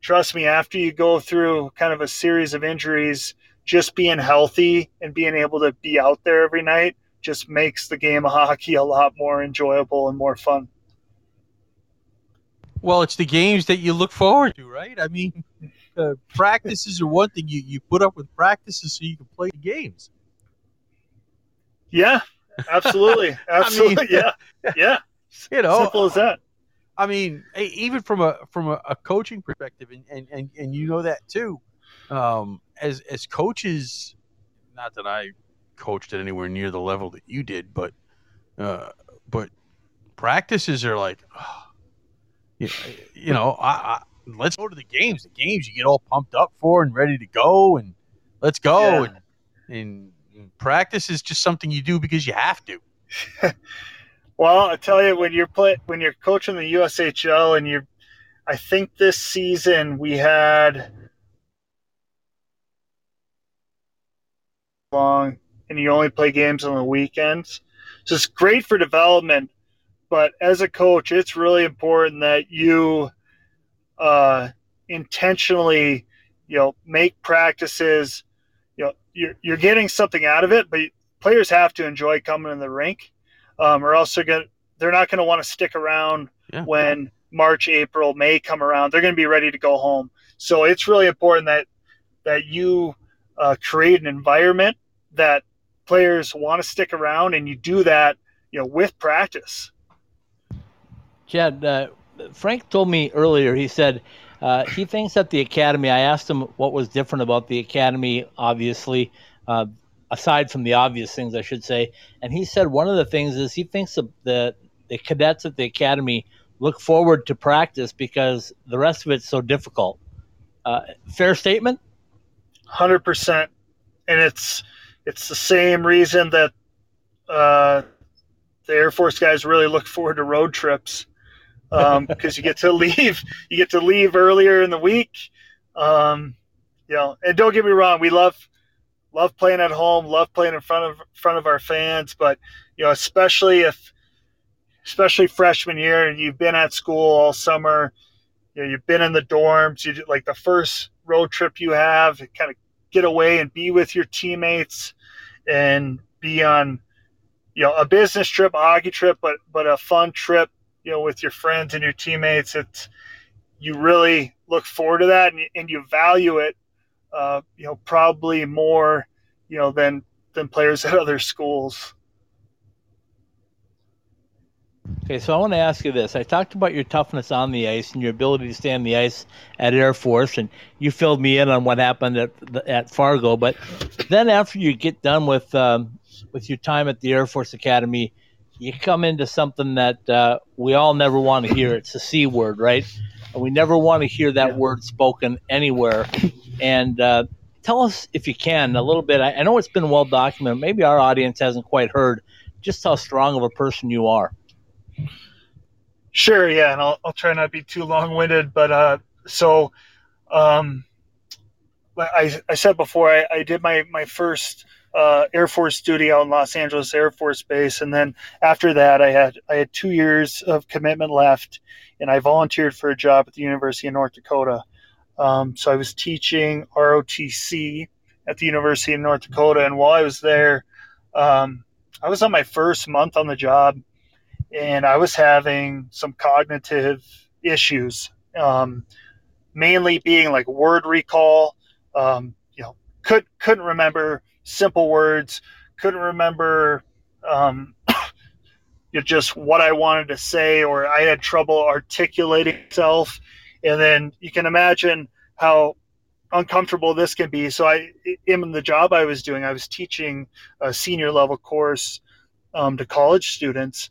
trust me after you go through kind of a series of injuries, just being healthy and being able to be out there every night just makes the game of hockey a lot more enjoyable and more fun. Well, it's the games that you look forward to, right? I mean, uh, practices are one thing. You, you put up with practices so you can play the games. Yeah, absolutely. Absolutely. I mean, yeah. Yeah. You know, simple as that. I mean, even from a from a, a coaching perspective, and, and, and, and you know that too. Um, as as coaches, not that I coached at anywhere near the level that you did, but uh, but practices are like, oh, you, you know, I, I, let's go to the games. The games you get all pumped up for and ready to go, and let's go. Yeah. And, and, and practice is just something you do because you have to. well, I tell you, when you're play when you're coaching the USHL, and you're, I think this season we had long and you only play games on the weekends. So it's great for development, but as a coach, it's really important that you uh, intentionally, you know, make practices. You know, you're you're getting something out of it, but players have to enjoy coming in the rink, um, or else they're gonna they're not going to want to stick around yeah. when March, April, May come around. They're going to be ready to go home. So it's really important that that you uh, create an environment that players want to stick around, and you do that, you know, with practice. Chad, uh, Frank told me earlier. He said uh, he thinks that the academy. I asked him what was different about the academy. Obviously, uh, aside from the obvious things, I should say, and he said one of the things is he thinks that the, the cadets at the academy look forward to practice because the rest of it's so difficult. Uh, fair statement. Hundred percent, and it's it's the same reason that uh, the Air Force guys really look forward to road trips because um, you get to leave you get to leave earlier in the week. Um, you know, and don't get me wrong, we love love playing at home, love playing in front of front of our fans, but you know, especially if especially freshman year and you've been at school all summer, you know, you've been in the dorms, you like the first road trip you have, kind of get away and be with your teammates and be on you know a business trip, a hockey trip, but but a fun trip, you know, with your friends and your teammates. It's you really look forward to that and, and you value it, uh, you know, probably more, you know, than than players at other schools. Okay, so I want to ask you this. I talked about your toughness on the ice and your ability to stay on the ice at Air Force, and you filled me in on what happened at at Fargo. But then, after you get done with um, with your time at the Air Force Academy, you come into something that uh, we all never want to hear. It's a C word, right? and we never want to hear that word spoken anywhere. And uh, tell us, if you can, a little bit. I, I know it's been well documented. Maybe our audience hasn't quite heard just how strong of a person you are. Sure, yeah, and I'll, I'll try not to be too long winded, but uh, so um, I, I said before, I, I did my, my first uh, Air Force duty out in Los Angeles Air Force Base, and then after that, I had I had two years of commitment left, and I volunteered for a job at the University of North Dakota. Um, so I was teaching ROTC at the University of North Dakota, and while I was there, um, I was on my first month on the job, and I was having some cognitive issues, um, mainly being like word recall. Um, you know, could couldn't remember simple words, couldn't remember um, you know, just what I wanted to say, or I had trouble articulating myself. And then you can imagine how uncomfortable this can be. So I, in the job I was doing, I was teaching a senior level course um, to college students,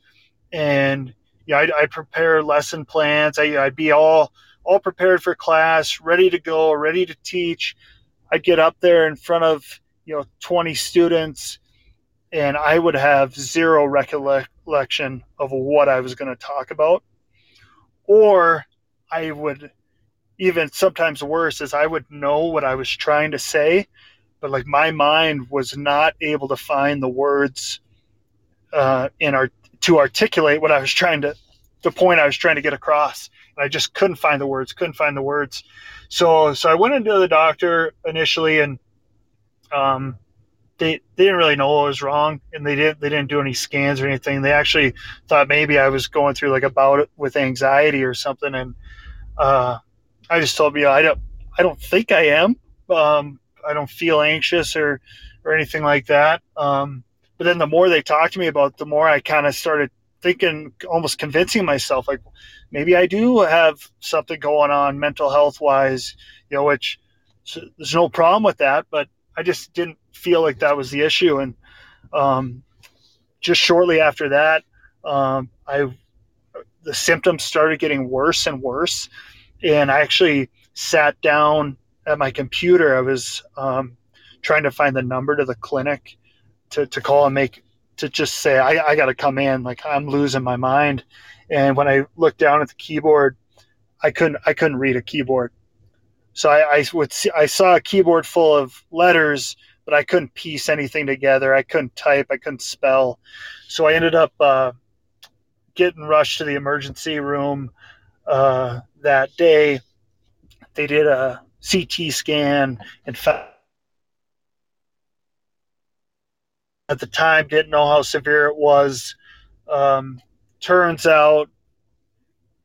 and yeah, I'd, I'd prepare lesson plans. I, I'd be all all prepared for class, ready to go, ready to teach. I'd get up there in front of you know 20 students and i would have zero recollection of what i was going to talk about. Or i would even sometimes worse is i would know what i was trying to say but like my mind was not able to find the words uh, in our to articulate what i was trying to the point i was trying to get across. And i just couldn't find the words couldn't find the words. So so i went into the doctor initially and um, they they didn't really know what was wrong, and they didn't they didn't do any scans or anything. They actually thought maybe I was going through like a bout with anxiety or something, and uh, I just told me I don't I don't think I am. Um, I don't feel anxious or or anything like that. Um, but then the more they talked to me about, it, the more I kind of started thinking, almost convincing myself, like maybe I do have something going on mental health wise, you know, which so there's no problem with that, but I just didn't feel like that was the issue. And um, just shortly after that, um, I the symptoms started getting worse and worse. And I actually sat down at my computer. I was um, trying to find the number to the clinic to, to call and make to just say I, I got to come in. Like I'm losing my mind. And when I looked down at the keyboard, I couldn't I couldn't read a keyboard. So I, I would see, I saw a keyboard full of letters, but I couldn't piece anything together. I couldn't type. I couldn't spell. So I ended up uh, getting rushed to the emergency room uh, that day. They did a CT scan and found at the time didn't know how severe it was. Um, turns out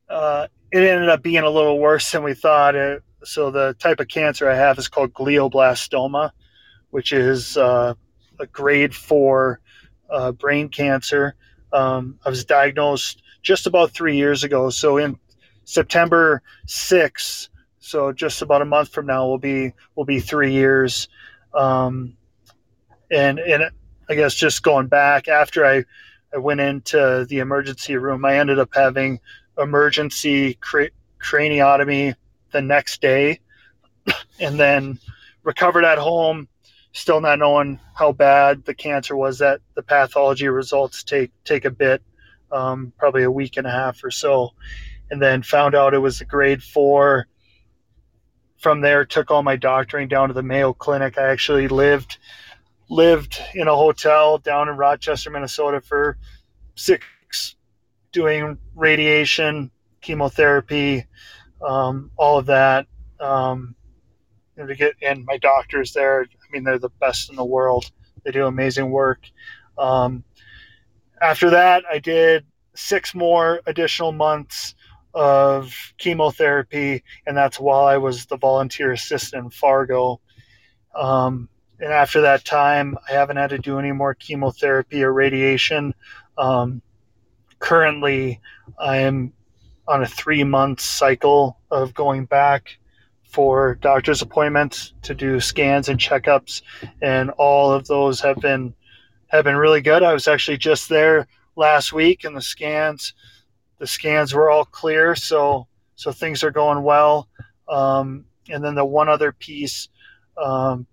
uh, it ended up being a little worse than we thought. It, so the type of cancer I have is called glioblastoma, which is uh, a grade four uh, brain cancer. Um, I was diagnosed just about three years ago. So in September 6th, so just about a month from now, will be will be three years. Um, and and I guess just going back after I I went into the emergency room, I ended up having emergency cra- craniotomy the next day and then recovered at home still not knowing how bad the cancer was that the pathology results take take a bit um, probably a week and a half or so and then found out it was a grade four. From there took all my doctoring down to the mayo clinic. I actually lived lived in a hotel down in rochester minnesota for six doing radiation chemotherapy um, all of that. Um, and to get and my doctors there, I mean, they're the best in the world. They do amazing work. Um, after that, I did six more additional months of chemotherapy, and that's while I was the volunteer assistant in Fargo. Um, and after that time, I haven't had to do any more chemotherapy or radiation. Um, currently, I am on a three month cycle of going back for doctor's appointments to do scans and checkups and all of those have been have been really good i was actually just there last week and the scans the scans were all clear so so things are going well. Um, and then the one other piece um,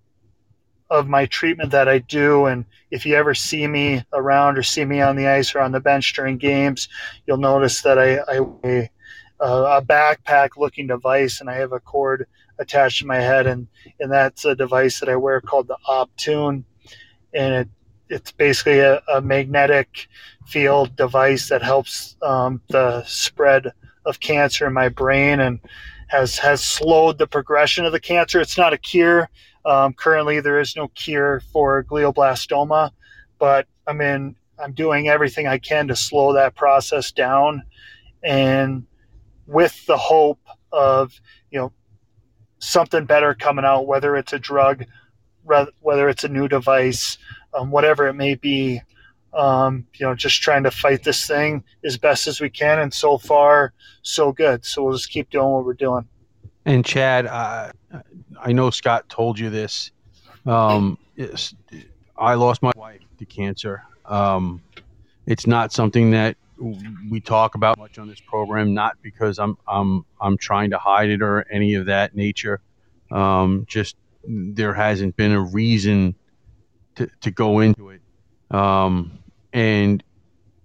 of my treatment that I do, and if you ever see me around or see me on the ice or on the bench during games, you'll notice that I, I wear a backpack looking device and I have a cord attached to my head and and that's a device that I wear called the Optune and it it's basically a, a magnetic field device that helps um, the spread of cancer in my brain and has has slowed the progression of the cancer. It's not a cure. Um, currently, there is no cure for glioblastoma, but I mean, I'm doing everything I can to slow that process down, and with the hope of you know something better coming out, whether it's a drug, whether it's a new device, um, whatever it may be. Um, you know, just trying to fight this thing as best as we can, and so far, so good. So we'll just keep doing what we're doing. And Chad, uh, I know Scott told you this. Um, I lost my wife to cancer. Um, it's not something that we talk about much on this program, not because I'm I'm I'm trying to hide it or any of that nature. Um, just there hasn't been a reason to, to go into it. Um, and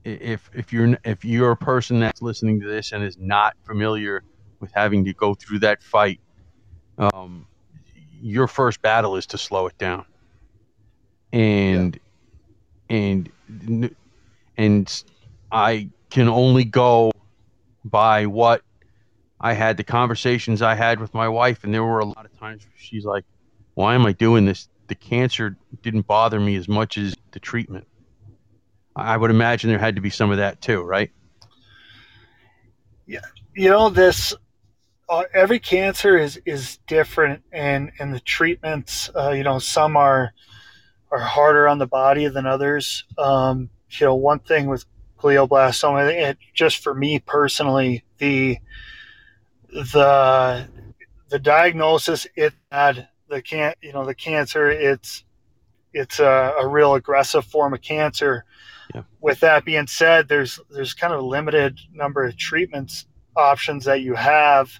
if if you're if you're a person that's listening to this and is not familiar with having to go through that fight, um, your first battle is to slow it down. And yeah. and and I can only go by what I had the conversations I had with my wife, and there were a lot of times she's like, "Why am I doing this? The cancer didn't bother me as much as the treatment." I would imagine there had to be some of that too, right? Yeah, you know this. Uh, every cancer is is different, and and the treatments, uh, you know, some are are harder on the body than others. Um, you know, one thing with glioblastoma. It, just for me personally, the the the diagnosis it had the can you know the cancer it's it's a, a real aggressive form of cancer. Yeah. With that being said, there's there's kind of a limited number of treatments options that you have.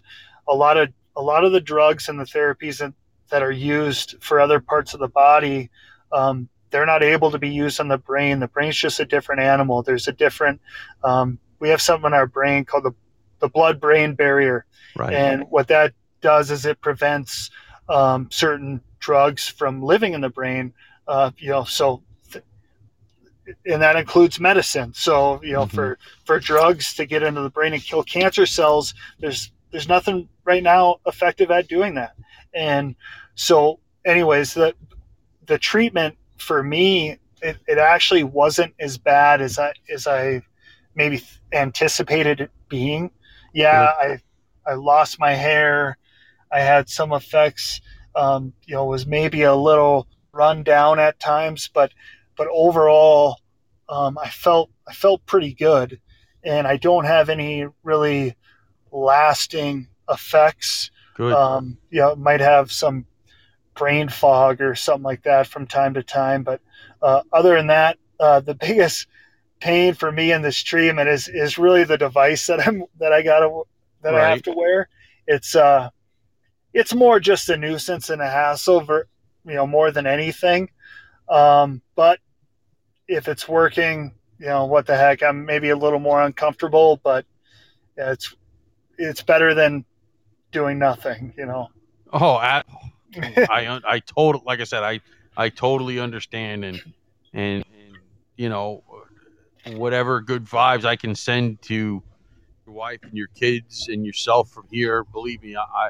A lot of a lot of the drugs and the therapies that, that are used for other parts of the body um, they're not able to be used on the brain. The brain's just a different animal. There's a different, um, we have something in our brain called the, the blood brain barrier. Right. And what that does is it prevents um, certain drugs from living in the brain. Uh, you know, so, and that includes medicine. So, you know, mm-hmm. for, for drugs to get into the brain and kill cancer cells, there's, there's nothing right now effective at doing that. And so anyways, the, the treatment for me, it, it actually wasn't as bad as I as I maybe anticipated it being. Yeah, I I lost my hair. I had some effects. Um, you know, was maybe a little run down at times, but but overall, um, I felt I felt pretty good, and I don't have any really lasting effects. Good. Um, you know, might have some brain fog or something like that from time to time. But uh, other than that, uh, the biggest pain for me in this treatment is is really the device that I'm that I gotta that right. I have to wear. It's uh, it's more just a nuisance and a hassle, you know, more than anything. Um, but if it's working, you know, what the heck? I'm maybe a little more uncomfortable, but yeah, it's it's better than doing nothing, you know. Oh, at, I I total like I said I I totally understand and and, and you know whatever good vibes I can send to your wife and your kids and yourself from here. Believe me, I, I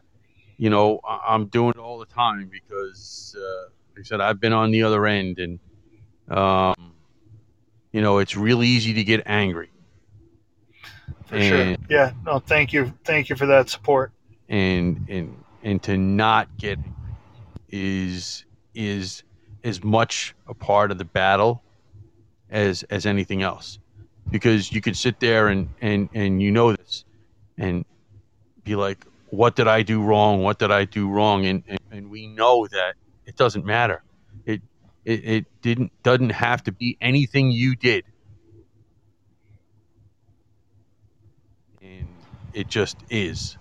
you know I'm doing it all the time because uh, like I said I've been on the other end and um, you know it's really easy to get angry. For and, sure. Yeah. No. Thank you. Thank you for that support. And and and to not get is is as much a part of the battle as as anything else because you could sit there and and and you know this and be like what did i do wrong what did i do wrong and and, and we know that it doesn't matter it, it it didn't doesn't have to be anything you did and it just is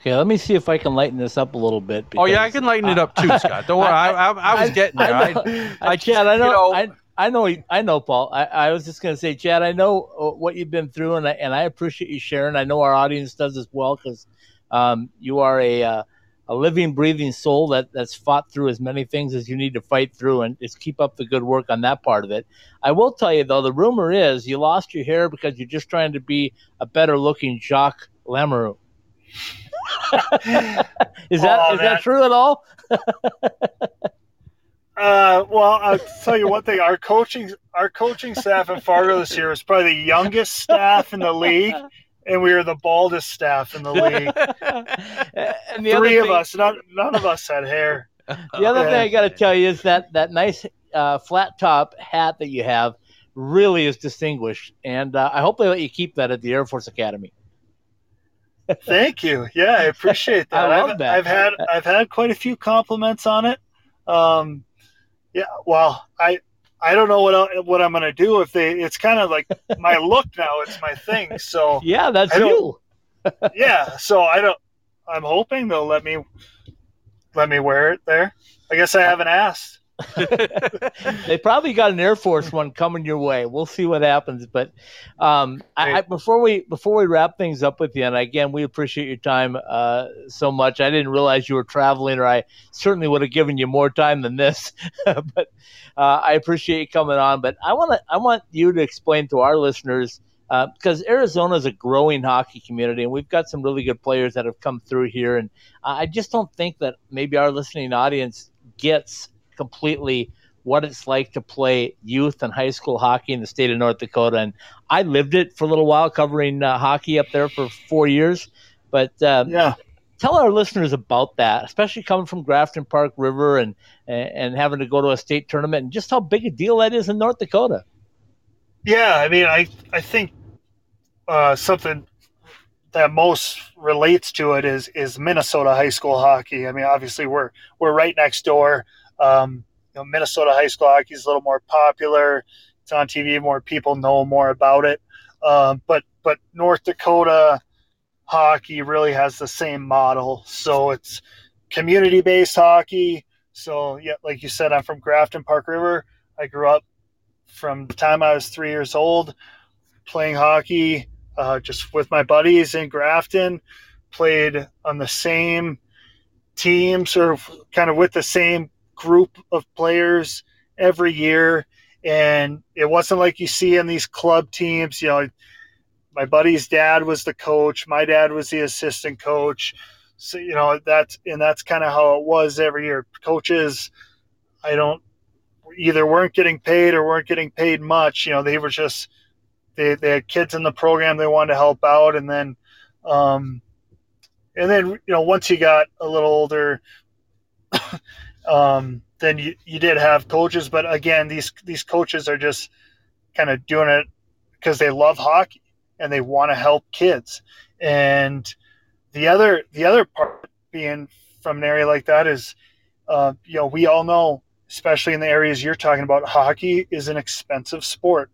Okay, let me see if I can lighten this up a little bit. Oh yeah, I can lighten it up too, Scott. Don't worry. I, I, I was getting there. I, know, I, I, I Chad, I know, you know- I, I know, I know, Paul. I, I was just going to say, Chad, I know uh, what you've been through, and I, and I appreciate you sharing. I know our audience does as well because um, you are a uh, a living, breathing soul that that's fought through as many things as you need to fight through, and just keep up the good work on that part of it. I will tell you though, the rumor is you lost your hair because you're just trying to be a better looking Jacques Lamoureux. is that Oh, is man. that true at all? Uh, well, I'll tell you one thing: our coaching, our coaching staff in Fargo this year was probably the youngest staff in the league, and we were the baldest staff in the league. and the Three of thing- us, none, none of us had hair. The other thing I got to tell you is that that nice uh, flat top hat that you have really is distinguished, and uh, I hope they let you keep that at the Air Force Academy. Thank you. Yeah, I appreciate that. I love that. I've had I've had quite a few compliments on it. Um, yeah. Well, I I don't know what el- what I'm gonna do if they. It's kind of like my look now. It's my thing. So Yeah, that's I you. yeah. So I don't. I'm hoping they'll let me let me wear it there. I guess I haven't asked. they probably got an Air Force one coming your way. We'll see what happens. But um, I, I, before we before we wrap things up with you, and again, we appreciate your time uh, so much. I didn't realize you were traveling, or I certainly would have given you more time than this. but uh, I appreciate you coming on. But I want to I want you to explain to our listeners. Uh, because Arizona is a growing hockey community, and we've got some really good players that have come through here, and I just don't think that maybe our listening audience gets completely what it's like to play youth and high school hockey in the state of North Dakota. And I lived it for a little while, covering uh, hockey up there for four years. But uh, yeah, tell our listeners about that, especially coming from Grafton Park River and and having to go to a state tournament, and just how big a deal that is in North Dakota. Yeah, I mean, I I think uh, something that most relates to it is is Minnesota high school hockey. I mean, obviously we're we're right next door. Um, you know, Minnesota high school hockey is a little more popular. It's on TV. More people know more about it. Um, but but North Dakota hockey really has the same model. So it's community based hockey. So yeah, like you said, I'm from Grafton Park River. I grew up from the time I was three years old playing hockey uh, just with my buddies in Grafton. Played on the same teams or kind of with the same group of players every year. And it wasn't like you see in these club teams, you know, my buddy's dad was the coach, my dad was the assistant coach. So, you know, that's, and that's kind of how it was every year. Coaches, I don't, either weren't getting paid or weren't getting paid much. You know, they were just, they, they had kids in the program they wanted to help out. And then, um, and then, you know, once you got a little older, um, then you, you did have coaches, but again, these, these coaches are just kind of doing it because they love hockey and they want to help kids. And the other, the other part being from an area like that is, uh, you know, we all know, especially in the areas you're talking about, hockey is an expensive sport.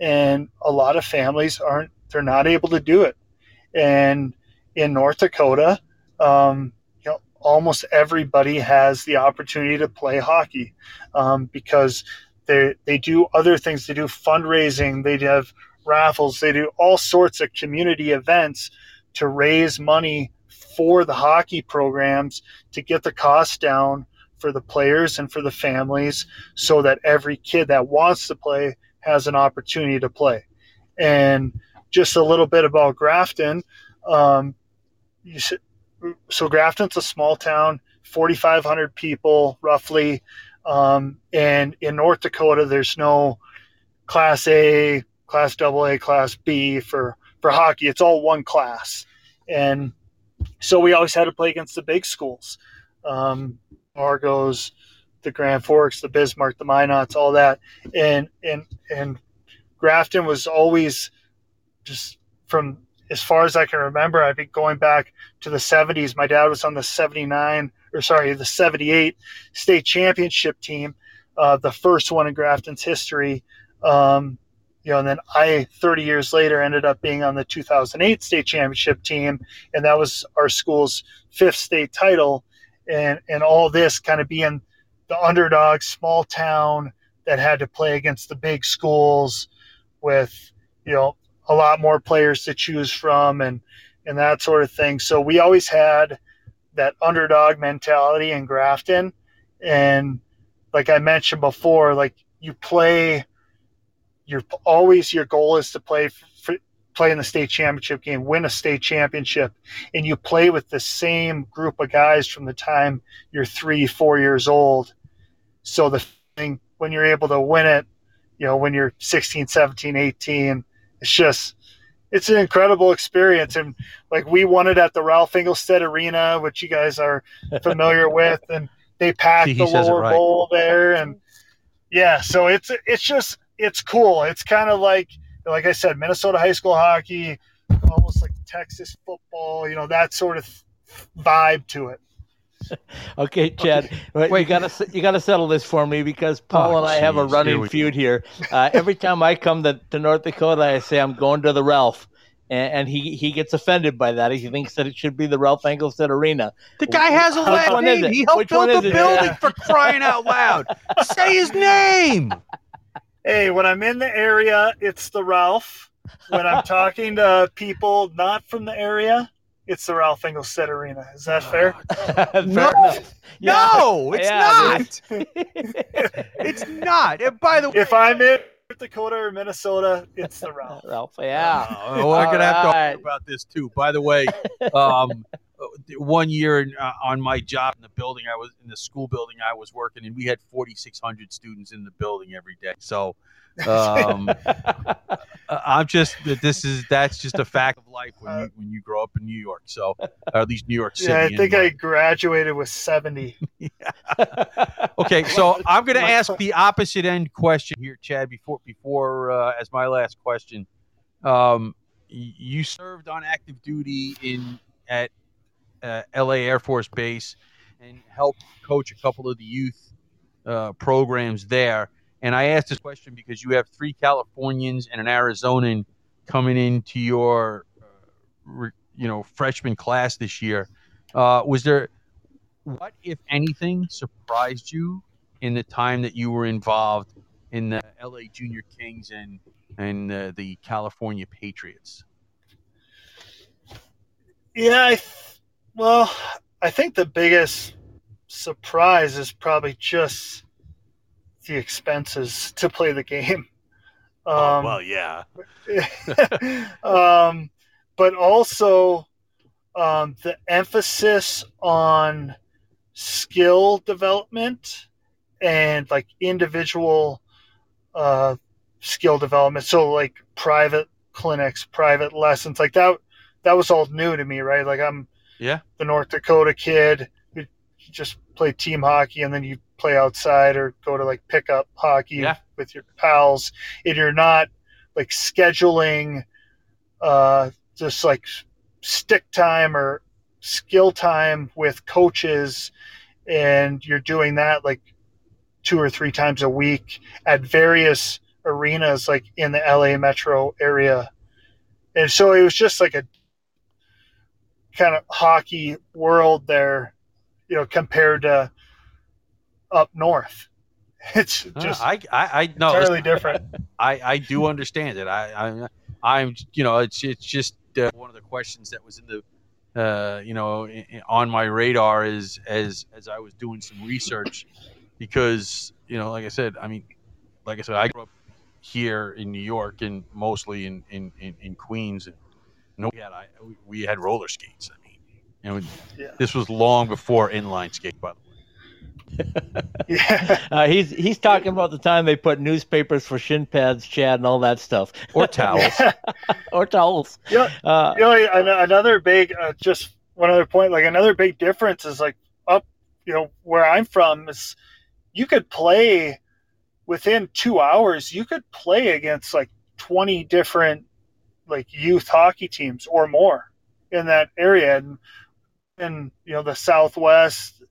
And a lot of families aren't, they're not able to do it. And in North Dakota, um, almost everybody has the opportunity to play hockey um, because they, they do other things. They do fundraising, they have raffles, they do all sorts of community events to raise money for the hockey programs to get the costs down for the players and for the families so that every kid that wants to play has an opportunity to play. And just a little bit about Grafton. Um, you so Grafton's a small town, 4,500 people roughly. Um, and in North Dakota, there's no class A, class double A, class B for, for hockey. It's all one class. And so we always had to play against the big schools. Um, Fargos, the Grand Forks, the Bismarck, the Minots, all that. And, and, and Grafton was always just from as far as I can remember, I've been going back to the 70s. My dad was on the 79, or sorry, the 78 state championship team, uh, the first one in Grafton's history. Um, you know, and then I 30 years later ended up being on the 2008 state championship team, and that was our school's fifth state title, and and all this kind of being the underdog, small town that had to play against the big schools with you know a lot more players to choose from and and that sort of thing. So we always had that underdog mentality in Grafton, and like I mentioned before, like you play, you're always your goal is to play for, play in the state championship game, win a state championship, and you play with the same group of guys from the time you're three, four years old. So the thing when you're able to win it, you know, when you're 16, 17, 18, it's just it's an incredible experience. And like we won it at the Ralph Engelstad Arena, which you guys are familiar with, and they packed See, the lower right. bowl there, and yeah, so it's it's just it's cool. It's kind of like like I said, Minnesota high school hockey, almost like Texas football, you know, that sort of vibe to it. Okay, Chad, wait, you gotta you gotta settle this for me because Paul Oh, and I have a jeez, here running we feud here. Uh, every time I come to, to North Dakota, I say I'm going to the Ralph, and, and he he gets offended by that. He thinks that it should be the Ralph Engelstad Arena. The guy has a Which last name. He helped Which build the it? building Yeah. for crying out loud. Say his name. Hey, when I'm in the area, it's the Ralph. When I'm talking to people not from the area, it's the Ralph Engelstad Arena. Is that fair? Fair No. enough. Yeah. No, it's Yeah, not. it's not. And by the way, If I'm in North Dakota or Minnesota, it's the Ralph. Ralph, yeah. Oh, we're gonna have to Alright. argue about this too. By the way, um, one year in, uh, on my job in the building, I was in the school building I was working, and we had 4,600 students in the building every day. So, um, I'm just that this is that's just a fact of life when you when you grow up in New York. So, or at least New York City. Yeah, I think I graduated with 70. Okay, so I'm going to ask the opposite end question here, Chad. Before before uh, as my last question, um, you served on active duty in at uh, L.A. Air Force Base and helped coach a couple of the youth uh, programs there. And I asked this question because you have three Californians and an Arizonan coming into your, uh, you know, freshman class this year. Uh, was there what, if anything, surprised you in the time that you were involved in the LA Junior Kings and and the California Patriots? Yeah, I well, I think the biggest surprise is probably just the expenses to play the game. Um, well yeah. um, but also um, the emphasis on skill development and like individual uh, skill development. So like private clinics, private lessons, like that. That was all new to me, right? Like I'm Yeah. the North Dakota kid who just play team hockey and then you play outside or go to like pickup hockey Yeah. with your pals and you're not like scheduling uh just like stick time or skill time with coaches and you're doing that like two or three times a week at various arenas like in the LA metro area and so it was just like a kind of hockey world there you know compared to up north it's just I I, I no, entirely different I I do understand it. I I I'm you know it's it's just uh, one of the questions that was in the uh, you know on my radar is as as I was doing some research because you know like I said I mean like I said I grew up here in New York and mostly in in, in, in Queens and no we had I, we had roller skates I mean you know Yeah. this was long before inline skate by the way yeah Uh, he's he's talking about the time they put newspapers for shin pads, Chad, and all that stuff, or towels or towels. Yeah. Uh, you know another big uh, just one other point like another big difference is like up you know where i'm from is you could play within two hours you could play against like 20 different like youth hockey teams or more in that area and in you know the southwest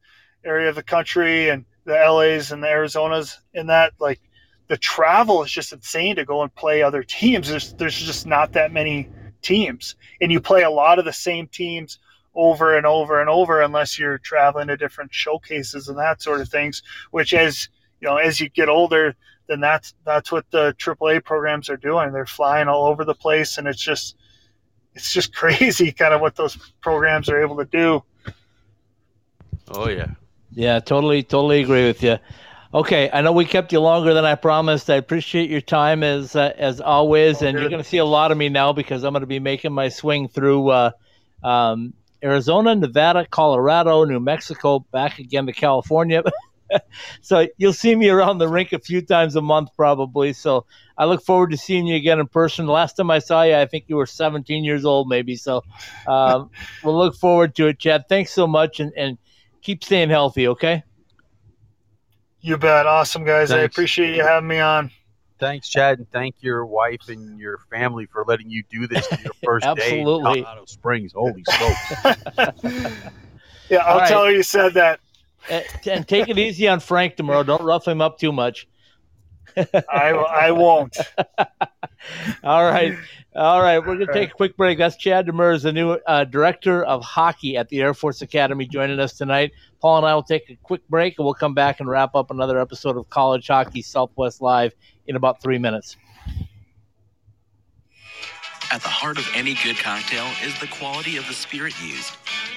area of the country and the las and the arizonas in that like the travel is just insane to go and play other teams. There's there's just not that many teams, and you play a lot of the same teams over and over and over unless you're traveling to different showcases and that sort of things. Which as you know, as you get older, then that's that's what the AAA programs are doing. They're flying all over the place, and it's just it's just crazy, kind of what those programs are able to do. Oh yeah, yeah, totally, totally agree with you. Okay, I know we kept you longer than I promised. I appreciate your time as uh, as always, and you're going to see a lot of me now because I'm going to be making my swing through uh, um, Arizona, Nevada, Colorado, New Mexico, back again to California. so you'll see me around the rink a few times a month probably. So I look forward to seeing you again in person. The last time I saw you, I think you were 17 years old, maybe. So um, we'll look forward to it, Chad. Thanks so much, and, and keep staying healthy. Okay. You bet. Awesome, guys. Thanks. I appreciate you having me on. Thanks, Chad, and thank your wife and your family for letting you do this your first day in Colorado Springs. Holy smokes! yeah, I'll right. tell her you said that. And, and take it easy on Frank tomorrow. Don't rough him up too much. I, I won't. All right. All right. We're going to take a quick break. That's Chad Demers, the new uh, director of hockey at the Air Force Academy, joining us tonight. Paul and I will take a quick break and we'll come back and wrap up another episode of College Hockey Southwest Live in about three minutes. At the heart of any good cocktail is the quality of the spirit used.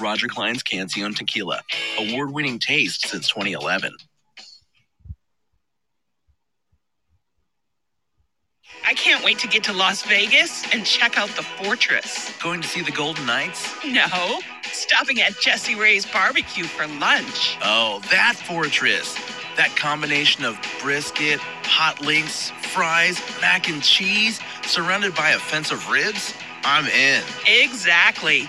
Roger Clyne's Cancion Tequila, award winning taste since 2011. I can't wait to get to Las Vegas and check out the fortress. Going to see the Golden Knights? No, stopping at Jessie Rae's barbecue for lunch. Oh, that fortress. That combination of brisket, hot links, fries, mac and cheese, surrounded by a fence of ribs? I'm in. Exactly.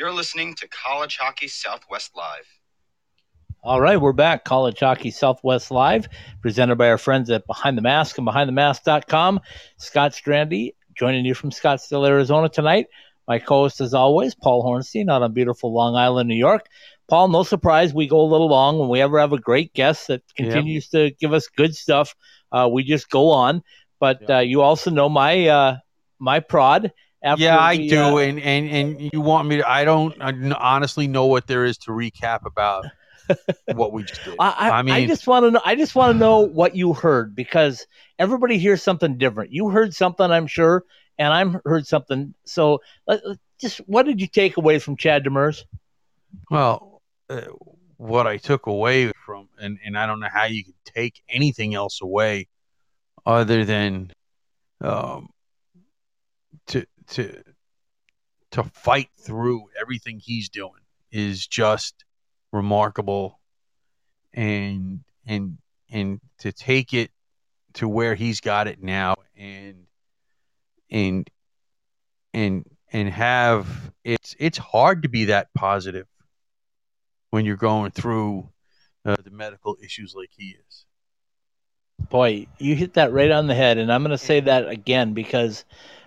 You're listening to College Hockey Southwest Live. All right, we're back. College Hockey Southwest Live, presented by our friends at Behind the Mask and BehindTheMask.com. Scott Strandy joining you from Scottsdale, Arizona tonight. My co-host, as always, Paul Hornstein, out on beautiful Long Island, New York. Paul, no surprise, we go a little long when we ever have a great guest that continues yep. to give us good stuff. Uh, we just go on. But yep. uh, you also know my uh, my prod yeah, I the, do, uh, and and and you want me to? I don't I honestly know what there is to recap about what we just did. I, I, I mean, I just want to know. I just want to know what you heard because everybody hears something different. You heard something, I'm sure, and I'm heard something. So, let, just what did you take away from Chad Demers? Well, uh, what I took away from, and and I don't know how you could take anything else away, other than, um, to to to fight through everything he's doing is just remarkable. And and and to take it to where he's got it now and and and and have it's it's hard to be that positive when you're going through uh, the medical issues like he is. Boy you hit that right on the head and i'm going to say that again because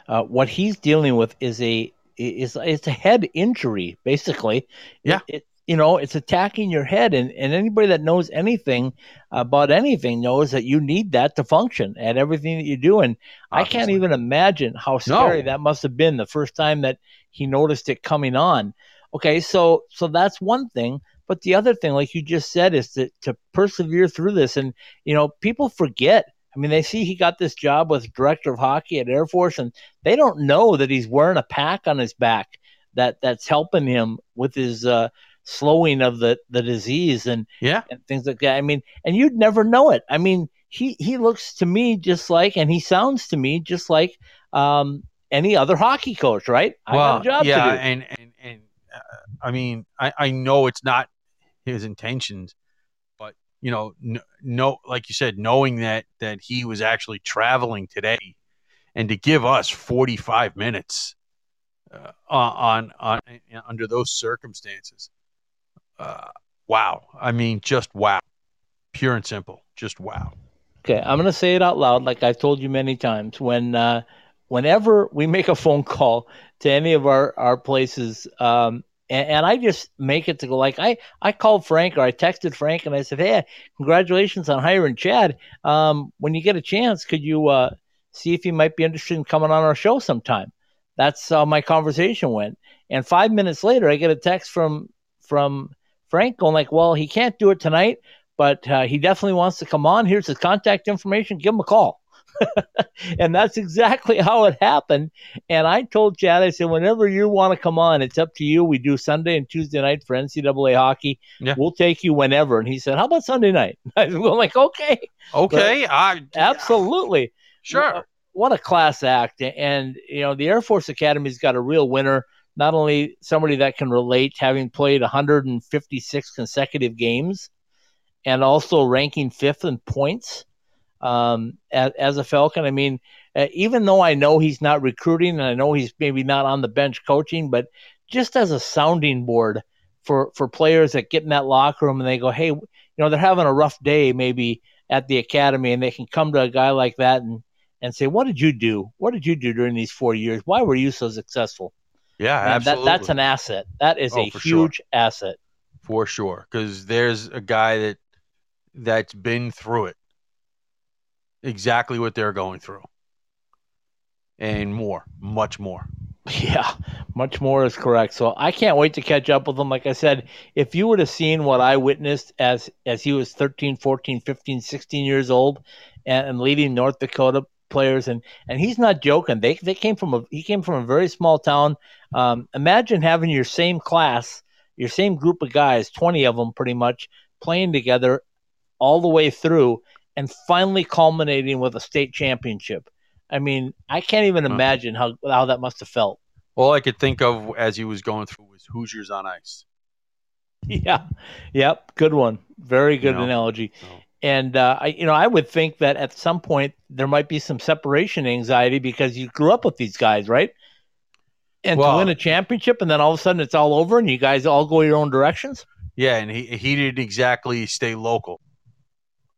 uh, what he's dealing with is a is it's a head injury basically. Yeah. It, it, you know, it's attacking your head, and, and anybody that knows anything about anything knows that you need that to function at everything that you do. And Obviously. I can't even imagine how scary no. that must have been the first time that he noticed it coming on. Okay, so so that's one thing. But the other thing, like you just said, is to, to persevere through this. And, you know, people forget I mean, they see he got this job with director of hockey at Air Force, and they don't know that he's wearing a pack on his back that that's helping him with his uh, slowing of the the disease and yeah and things like that. I mean, and you'd never know it. I mean, he he looks to me just like, and he sounds to me just like um, any other hockey coach, right? I well, got a job yeah, to do. and and and uh, I mean, I I know it's not his intentions, you know, no, no, like you said, knowing that that he was actually traveling today, and to give us forty five minutes uh, on, on on under those circumstances, uh, wow. I mean, just wow, pure and simple, just wow. Okay, I'm to say it out loud, like I've told you many times. When, uh, whenever we make a phone call to any of our our places, um, and, and, I just make it to go like I I called Frank or I texted Frank and I said, hey, congratulations on hiring Chad. Um, when you get a chance, could you uh, see if he might be interested in coming on our show sometime? That's how my conversation went. And five minutes later, I get a text from from Frank going like, well, he can't do it tonight but uh, he definitely wants to come on. Here's his contact information. Give him a call. and that's exactly how it happened. And I told Chad, I said, whenever you want to come on, it's up to you. We do Sunday and Tuesday night for NCAA hockey. Yeah. We'll take you whenever. And he said, how about Sunday night? I was like, okay. Okay. I, absolutely. Sure. What a class act. And, you know, the Air Force Academy's got a real winner. Not only somebody that can relate, having played 156 consecutive games, and also ranking fifth in points um, as, as, a Falcon. I mean, uh, even though I know he's not recruiting and I know he's maybe not on the bench coaching, but just as a sounding board for, for players that get in that locker room and they go, hey, you know, they're having a rough day maybe at the academy and they can come to a guy like that and, and say, what did you do? What did you do during these four years? Why were you so successful? Yeah, Man, absolutely. That, that's an asset. That is oh, a huge sure. asset. For sure. Because there's a guy that that's been through it. Exactly what they're going through. And more, much more. Yeah, much more is correct. So I can't wait to catch up with him. Like I said, if you would have seen what I witnessed as as he was 13, 14, 15, 16 years old and, and leading North Dakota players and and he's not joking. They they came from a he came from a very small town. Um, imagine having your same class, your same group of guys, 20 of them pretty much playing together all the way through and finally culminating with a state championship. I mean, I can't even imagine how how that must have felt. All I could think of as he was going through was Hoosiers on ice. Yeah, yep, good one, very good you know, analogy. So. And uh, I, you know, I would think that at some point there might be some separation anxiety because you grew up with these guys, right? And well, to win a championship, and then all of a sudden it's all over, and you guys all go your own directions. Yeah, and he he didn't exactly stay local.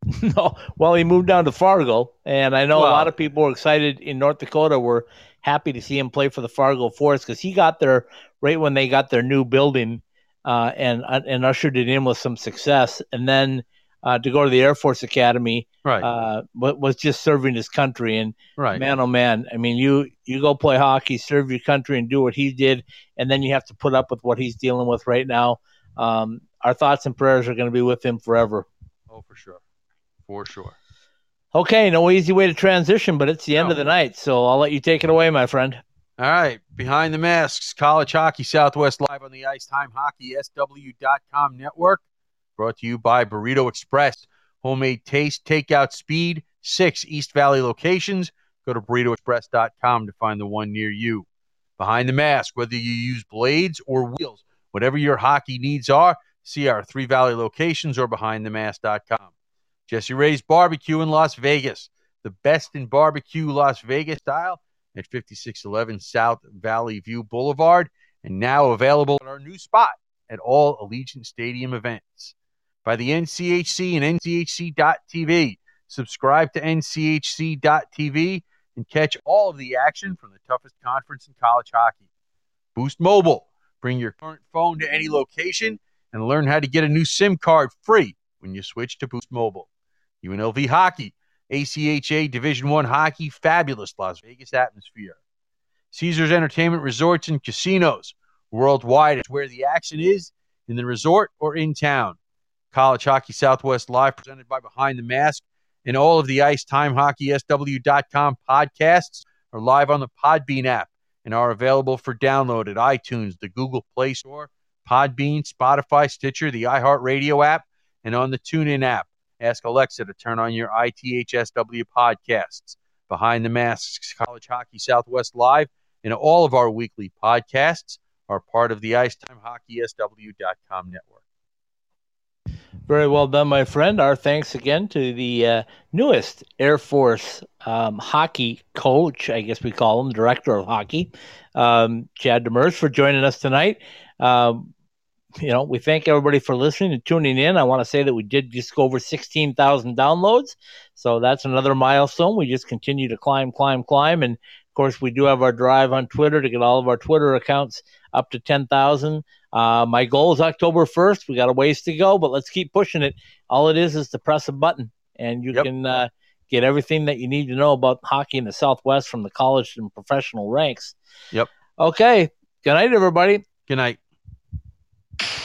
No, well, he moved down to Fargo, and I know well, a lot of people were excited in North Dakota. Were happy to see him play for the Fargo Force because he got there right when they got their new building, uh, and uh, and ushered it in with some success. And then uh, to go to the Air Force Academy, right, uh, was just serving his country. And right. man, oh man, I mean, you you go play hockey, serve your country, and do what he did, and then you have to put up with what he's dealing with right now. Um, our thoughts and prayers are going to be with him forever. Oh, for sure for sure. Okay, no easy way to transition, but it's the end of the night, so I'll let you take it away, my friend. All right, behind the masks, college hockey, Southwest live on the Ice Time Hockey SW.com network. Brought to you by Burrito Express, homemade taste, takeout speed, six East Valley locations. Go to burritoexpress.com to find the one near you. Behind the mask, whether you use blades or wheels, whatever your hockey needs are, see our three Valley locations or behindthemask.com. Jessie Rae's Barbecue in Las Vegas, the best in barbecue Las Vegas style at 5611 South Valley View Boulevard, and now available at our new spot at all Allegiant Stadium events. By the NCHC and NCHC.TV. Subscribe to NCHC.TV and catch all of the action from the toughest conference in college hockey. Boost Mobile. Bring your current phone to any location and learn how to get a new SIM card free when you switch to Boost Mobile. UNLV hockey, ACHA Division One hockey, fabulous Las Vegas atmosphere. Caesars Entertainment Resorts and Casinos worldwide is where the action is in the resort or in town. College Hockey Southwest Live presented by Behind the Mask And all of the Ice Time Hockey SW.com podcasts are live on the Podbean app and are available for download at iTunes, the Google Play Store, Podbean, Spotify, Stitcher, the iHeartRadio app, and on the TuneIn app. Ask Alexa to turn on your ITHSW podcasts. Behind the Masks, College Hockey Southwest Live, and all of our weekly podcasts are part of the IcetimeHockeySW.com network. Very well done, my friend. Our thanks again to the uh, newest Air Force um, hockey coach, I guess we call him, director of hockey, um, Chad Demers, for joining us tonight. Um, you know, we thank everybody for listening and tuning in. I want to say that we did just go over 16,000 downloads. So that's another milestone. We just continue to climb, climb, climb. And of course, we do have our drive on Twitter to get all of our Twitter accounts up to 10,000. Uh, my goal is October 1st. We got a ways to go, but let's keep pushing it. All it is is to press a button, and you yep. can uh, get everything that you need to know about hockey in the Southwest from the college and professional ranks. Yep. Okay. Good night, everybody. Good night you